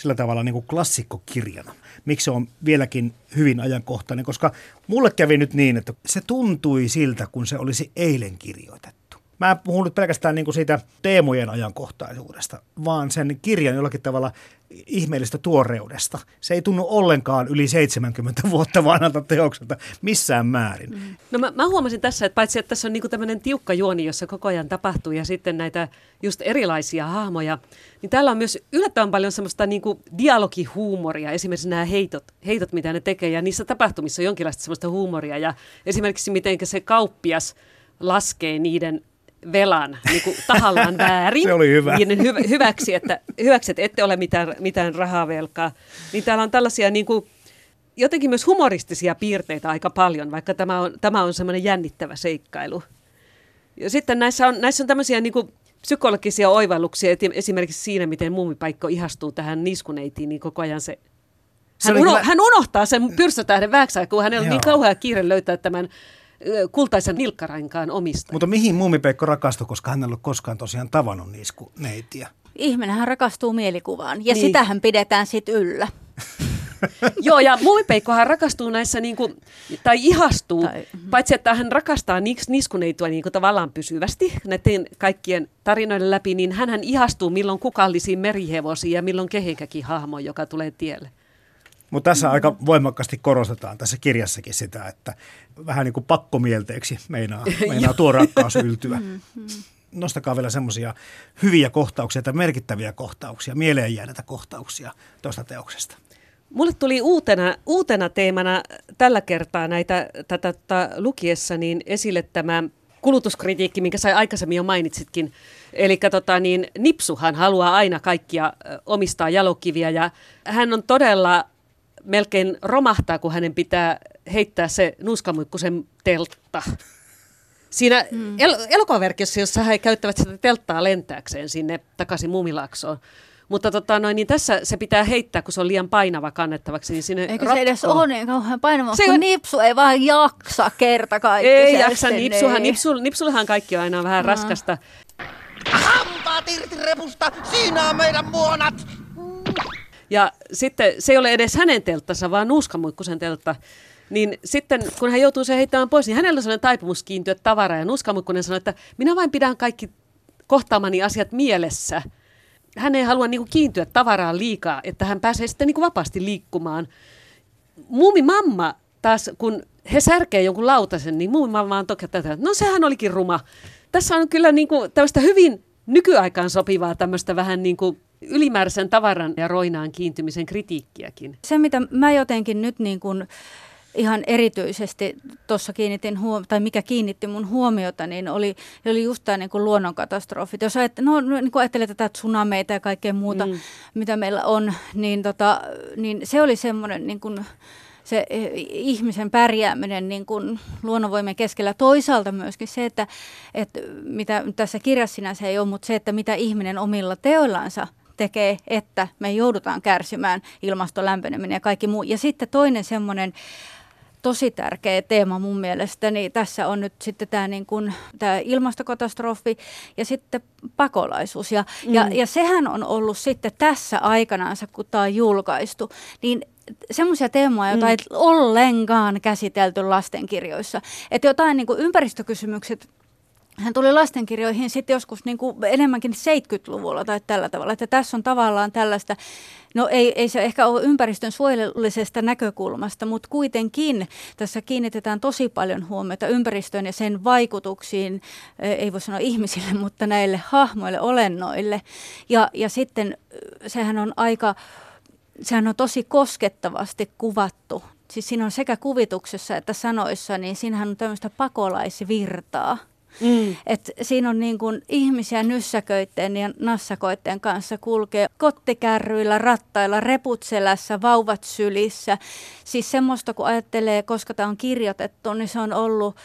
sillä tavalla niin kuin klassikkokirjana. Miksi se on vieläkin hyvin ajankohtainen, koska mulle kävi nyt niin, että se tuntui siltä, kun se olisi eilen kirjoitettu. Mä en puhu nyt pelkästään niin kuin siitä teemojen ajankohtaisuudesta, vaan sen kirjan jollakin tavalla ihmeellistä tuoreudesta. Se ei tunnu ollenkaan yli 70 vuotta vanhalta teokselta missään määrin. Mm. No mä, mä huomasin tässä, että paitsi että tässä on niinku tämmöinen tiukka juoni, jossa koko ajan tapahtuu ja sitten näitä just erilaisia hahmoja, niin täällä on myös yllättävän paljon semmoista niinku dialogihuumoria, esimerkiksi nämä heitot, heitot, mitä ne tekee, ja niissä tapahtumissa on jonkinlaista semmoista huumoria, ja esimerkiksi miten se kauppias laskee niiden velan niin kuin tahallaan väärin. Se oli hyvä. Niiden hy- hyväksi, että, hyväksi, että ette ole mitään, mitään rahavelkaa. Niin täällä on tällaisia niin kuin, jotenkin myös humoristisia piirteitä aika paljon, vaikka tämä on, tämä on semmoinen jännittävä seikkailu. Ja sitten näissä on, näissä on tämmöisiä niin kuin, psykologisia oivalluksia, esimerkiksi siinä, miten muumipaikko ihastuu tähän niskuneitiin, niin koko ajan se hän, uno, kyllä... hän unohtaa sen pyrstötähden väksää, kun hänellä on niin kauhea kiire löytää tämän kultaisen nilkkarainkaan omista. Mutta mihin muumipeikko rakastui, koska hän ei ollut koskaan tosiaan tavannut niskuneitiä? Ihminenhän rakastuu mielikuvaan ja niin. sitähän pidetään sitten yllä. Joo, ja muumipeikkohan rakastuu näissä, niin kuin, tai ihastuu, tai, mm. paitsi että hän rakastaa nis, niskuneitua niin kuin tavallaan pysyvästi näiden kaikkien tarinoiden läpi, niin hän ihastuu milloin kukallisiin merihevosiin ja milloin kehikäkin hahmo, joka tulee tielle. Mutta tässä aika voimakkaasti korostetaan tässä kirjassakin sitä, että vähän niin kuin pakkomielteeksi meinaa, meinaa tuo rakkaus yltyä. Mm-hmm. Nostakaa vielä semmoisia hyviä kohtauksia tai merkittäviä kohtauksia, mieleen jääneitä kohtauksia tuosta teoksesta. Mulle tuli uutena, uutena teemana tällä kertaa näitä tätä, tätä lukiessa niin esille tämä kulutuskritiikki, minkä sai aikaisemmin jo mainitsitkin. Eli tota, niin, Nipsuhan haluaa aina kaikkia omistaa jalokiviä ja hän on todella melkein romahtaa, kun hänen pitää heittää se nuuskamuikkusen teltta. Siinä mm. el- elokuvaverkiossa, jossa he käyttävät sitä telttaa lentääkseen sinne takaisin Muumilaaksoon. Mutta tota, noin, niin tässä se pitää heittää, kun se on liian painava kannettavaksi. Niin sinne Eikö se edes ole niin kauhean painava, se on... nipsu ei vaan jaksa kerta kaikki. Ei jaksa, nipsuhan, niin. nipsul, nipsullehan kaikki on aina vähän no. raskasta. Hampaat irti repusta, siinä on meidän muonat! Ja sitten se ei ole edes hänen telttansa, vaan Nuuskamuikkusen teltta. Niin sitten, kun hän joutuu se heittämään pois, niin hänellä on sellainen taipumus kiintyä tavaraa. Ja Nuuskamuikkunen sanoi, että minä vain pidän kaikki kohtaamani asiat mielessä. Hän ei halua niin kuin kiintyä tavaraan liikaa, että hän pääsee sitten niin kuin vapaasti liikkumaan. Muumi mamma taas, kun he särkee jonkun lautasen, niin muumi mamma on toki tätä, no sehän olikin ruma. Tässä on kyllä niin kuin tämmöistä hyvin nykyaikaan sopivaa tämmöistä vähän niin kuin ylimääräisen tavaran ja roinaan kiintymisen kritiikkiäkin. Se, mitä mä jotenkin nyt niin kuin ihan erityisesti tuossa kiinnitin huom- tai mikä kiinnitti mun huomiota, niin oli, oli just tämä niin luonnonkatastrofit. Jos ajat, no, niin ajattelee tätä tsunameita ja kaikkea muuta, mm. mitä meillä on, niin, tota, niin se oli semmoinen niin kuin, se eh, ihmisen pärjääminen niin kuin luonnonvoimien keskellä. Toisaalta myöskin se, että, että mitä tässä kirjassa sinänsä ei ole, mutta se, että mitä ihminen omilla teoillansa – tekee, että me joudutaan kärsimään ilmaston lämpeneminen ja kaikki muu. Ja sitten toinen semmoinen tosi tärkeä teema mun mielestä, niin tässä on nyt sitten tämä, niin kuin, tämä ilmastokatastrofi ja sitten pakolaisuus. Ja, mm. ja, ja sehän on ollut sitten tässä aikanaansa, kun tämä on julkaistu, niin semmoisia teemoja, joita mm. ei ollenkaan käsitelty lastenkirjoissa. Että jotain niin kuin ympäristökysymykset hän tuli lastenkirjoihin sitten joskus niin kuin enemmänkin 70-luvulla tai tällä tavalla. Että tässä on tavallaan tällaista, no ei, ei se ehkä ole ympäristön suojelullisesta näkökulmasta, mutta kuitenkin tässä kiinnitetään tosi paljon huomiota ympäristöön ja sen vaikutuksiin, ei voi sanoa ihmisille, mutta näille hahmoille, olennoille. Ja, ja sitten sehän on aika, sehän on tosi koskettavasti kuvattu siis siinä on sekä kuvituksessa että sanoissa, niin siinähän on tämmöistä pakolaisvirtaa. Mm. Et siinä on niin kuin ihmisiä nyssäköitteen ja nassakoitteen kanssa kulkee kottikärryillä, rattailla, reput selässä, vauvat sylissä. Siis semmoista, kun ajattelee, koska tämä on kirjoitettu, niin se on ollut,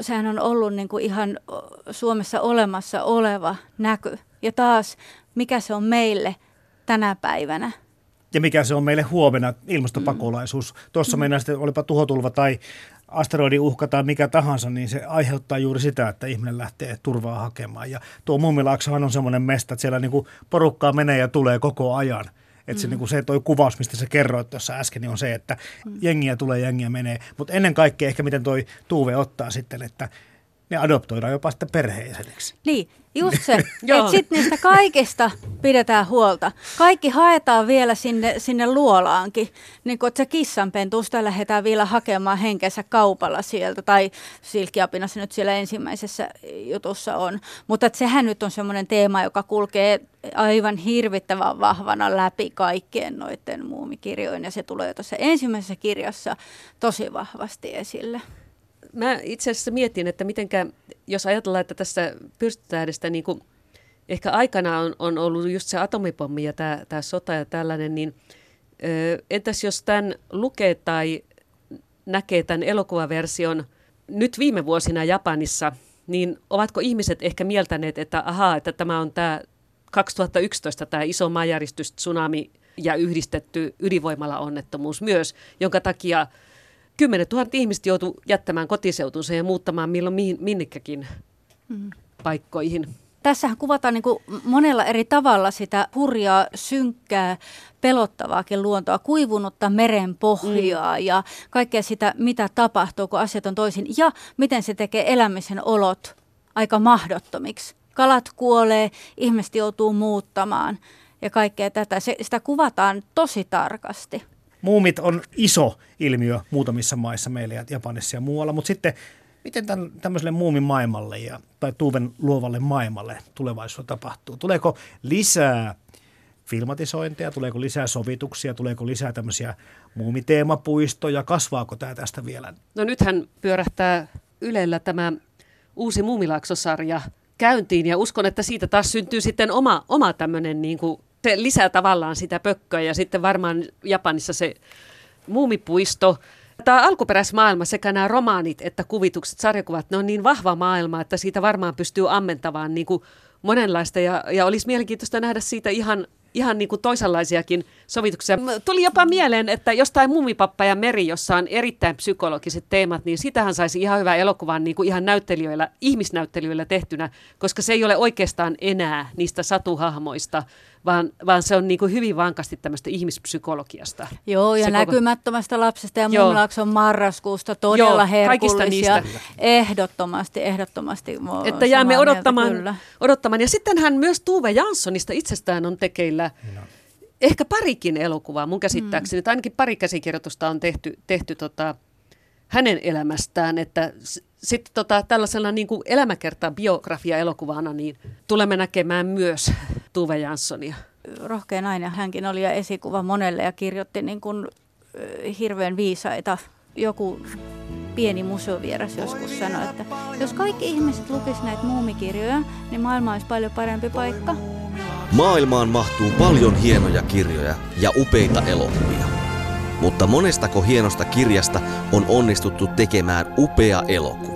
sehän on ollut niin kuin ihan Suomessa olemassa oleva näky. Ja taas, mikä se on meille tänä päivänä? ja mikä se on meille huomenna, ilmastopakolaisuus. Mm. Tuossa mm. mennään sitten, olipa tuhotulva tai asteroidin uhka tai mikä tahansa, niin se aiheuttaa juuri sitä, että ihminen lähtee turvaa hakemaan. Ja tuo Mummilaaksohan on semmoinen mesta, että siellä niinku porukkaa menee ja tulee koko ajan. Että se, mm. niin se toi kuvaus, mistä sä kerroit tuossa äsken, niin on se, että mm. jengiä tulee, jengiä menee. Mutta ennen kaikkea ehkä miten toi Tuuve ottaa sitten, että ne adoptoidaan jopa sitten perheenjäseneksi. Niin, just se, että sitten niistä kaikista pidetään huolta. Kaikki haetaan vielä sinne, sinne luolaankin. Niin kun se kissanpentusta lähdetään vielä hakemaan henkensä kaupalla sieltä, tai silkkiapina se nyt siellä ensimmäisessä jutussa on. Mutta sehän nyt on semmoinen teema, joka kulkee aivan hirvittävän vahvana läpi kaikkien noiden muumikirjojen, ja se tulee tuossa ensimmäisessä kirjassa tosi vahvasti esille mä itse asiassa mietin, että mitenkä, jos ajatellaan, että tässä pyrstötähdestä niin kuin ehkä aikana on, on ollut just se atomipommi ja tämä, tämä sota ja tällainen, niin ö, entäs jos tämän lukee tai näkee tämän elokuvaversion nyt viime vuosina Japanissa, niin ovatko ihmiset ehkä mieltäneet, että ahaa, että tämä on tämä 2011 tämä iso maanjäristys, tsunami ja yhdistetty ydinvoimala onnettomuus myös, jonka takia kymmenet tuhat ihmistä joutuu jättämään kotiseutunsa ja muuttamaan milloin mihin, minnekäkin mm. paikkoihin. Tässähän kuvataan niin kuin monella eri tavalla sitä hurjaa, synkkää, pelottavaakin luontoa, kuivunutta meren pohjaa mm. ja kaikkea sitä, mitä tapahtuu, kun asiat on toisin. Ja miten se tekee elämisen olot aika mahdottomiksi. Kalat kuolee, ihmiset joutuu muuttamaan ja kaikkea tätä. Se, sitä kuvataan tosi tarkasti. Muumit on iso ilmiö muutamissa maissa meillä ja Japanissa ja muualla, mutta sitten miten tämän, tämmöiselle muumimaailmalle ja, tai Tuuven luovalle maailmalle tulevaisuudessa tapahtuu? Tuleeko lisää filmatisointeja, tuleeko lisää sovituksia, tuleeko lisää tämmöisiä muumiteemapuistoja, kasvaako tämä tästä vielä? No nythän pyörähtää Ylellä tämä uusi Muumilaaksosarja käyntiin ja uskon, että siitä taas syntyy sitten oma, oma tämmöinen niin kuin se lisää tavallaan sitä pökköä ja sitten varmaan Japanissa se muumipuisto. Tämä alkuperäismaailma, sekä nämä romaanit että kuvitukset, sarjakuvat, ne on niin vahva maailma, että siitä varmaan pystyy ammentamaan niin kuin monenlaista ja, ja olisi mielenkiintoista nähdä siitä ihan ihan niin kuin toisenlaisiakin sovituksia. Tuli jopa mieleen, että jostain Mumipappa ja Meri, jossa on erittäin psykologiset teemat, niin sitähän saisi ihan hyvää elokuvan niin kuin ihan näyttelijöillä, ihmisnäyttelijöillä tehtynä, koska se ei ole oikeastaan enää niistä satuhahmoista, vaan, vaan se on niin kuin hyvin vankasti tämmöistä ihmispsykologiasta. Joo, ja se näkymättömästä koko... lapsesta ja Muumilaakson marraskuusta todella Joo, herkullisia. Ehdottomasti, ehdottomasti. Että jäämme odottamaan, mieltä, odottamaan. Ja sittenhän myös Tuve Janssonista itsestään on tekeillä no. ehkä parikin elokuvaa mun käsittääkseni, mm. ainakin pari käsikirjoitusta on tehty, tehty tota, hänen elämästään, että sitten tota, tällaisella niin kuin elämäkerta biografia elokuvana niin tulemme näkemään myös Tuve Janssonia. Rohkea nainen hänkin oli ja esikuva monelle ja kirjoitti niin kuin, hirveän viisaita. Joku pieni museovieras joskus sanoi, että jos kaikki ihmiset lukisivat näitä muumikirjoja, niin maailma olisi paljon parempi paikka. Maailmaan mahtuu paljon hienoja kirjoja ja upeita elokuvia. Mutta monestako hienosta kirjasta on onnistuttu tekemään upea elokuva?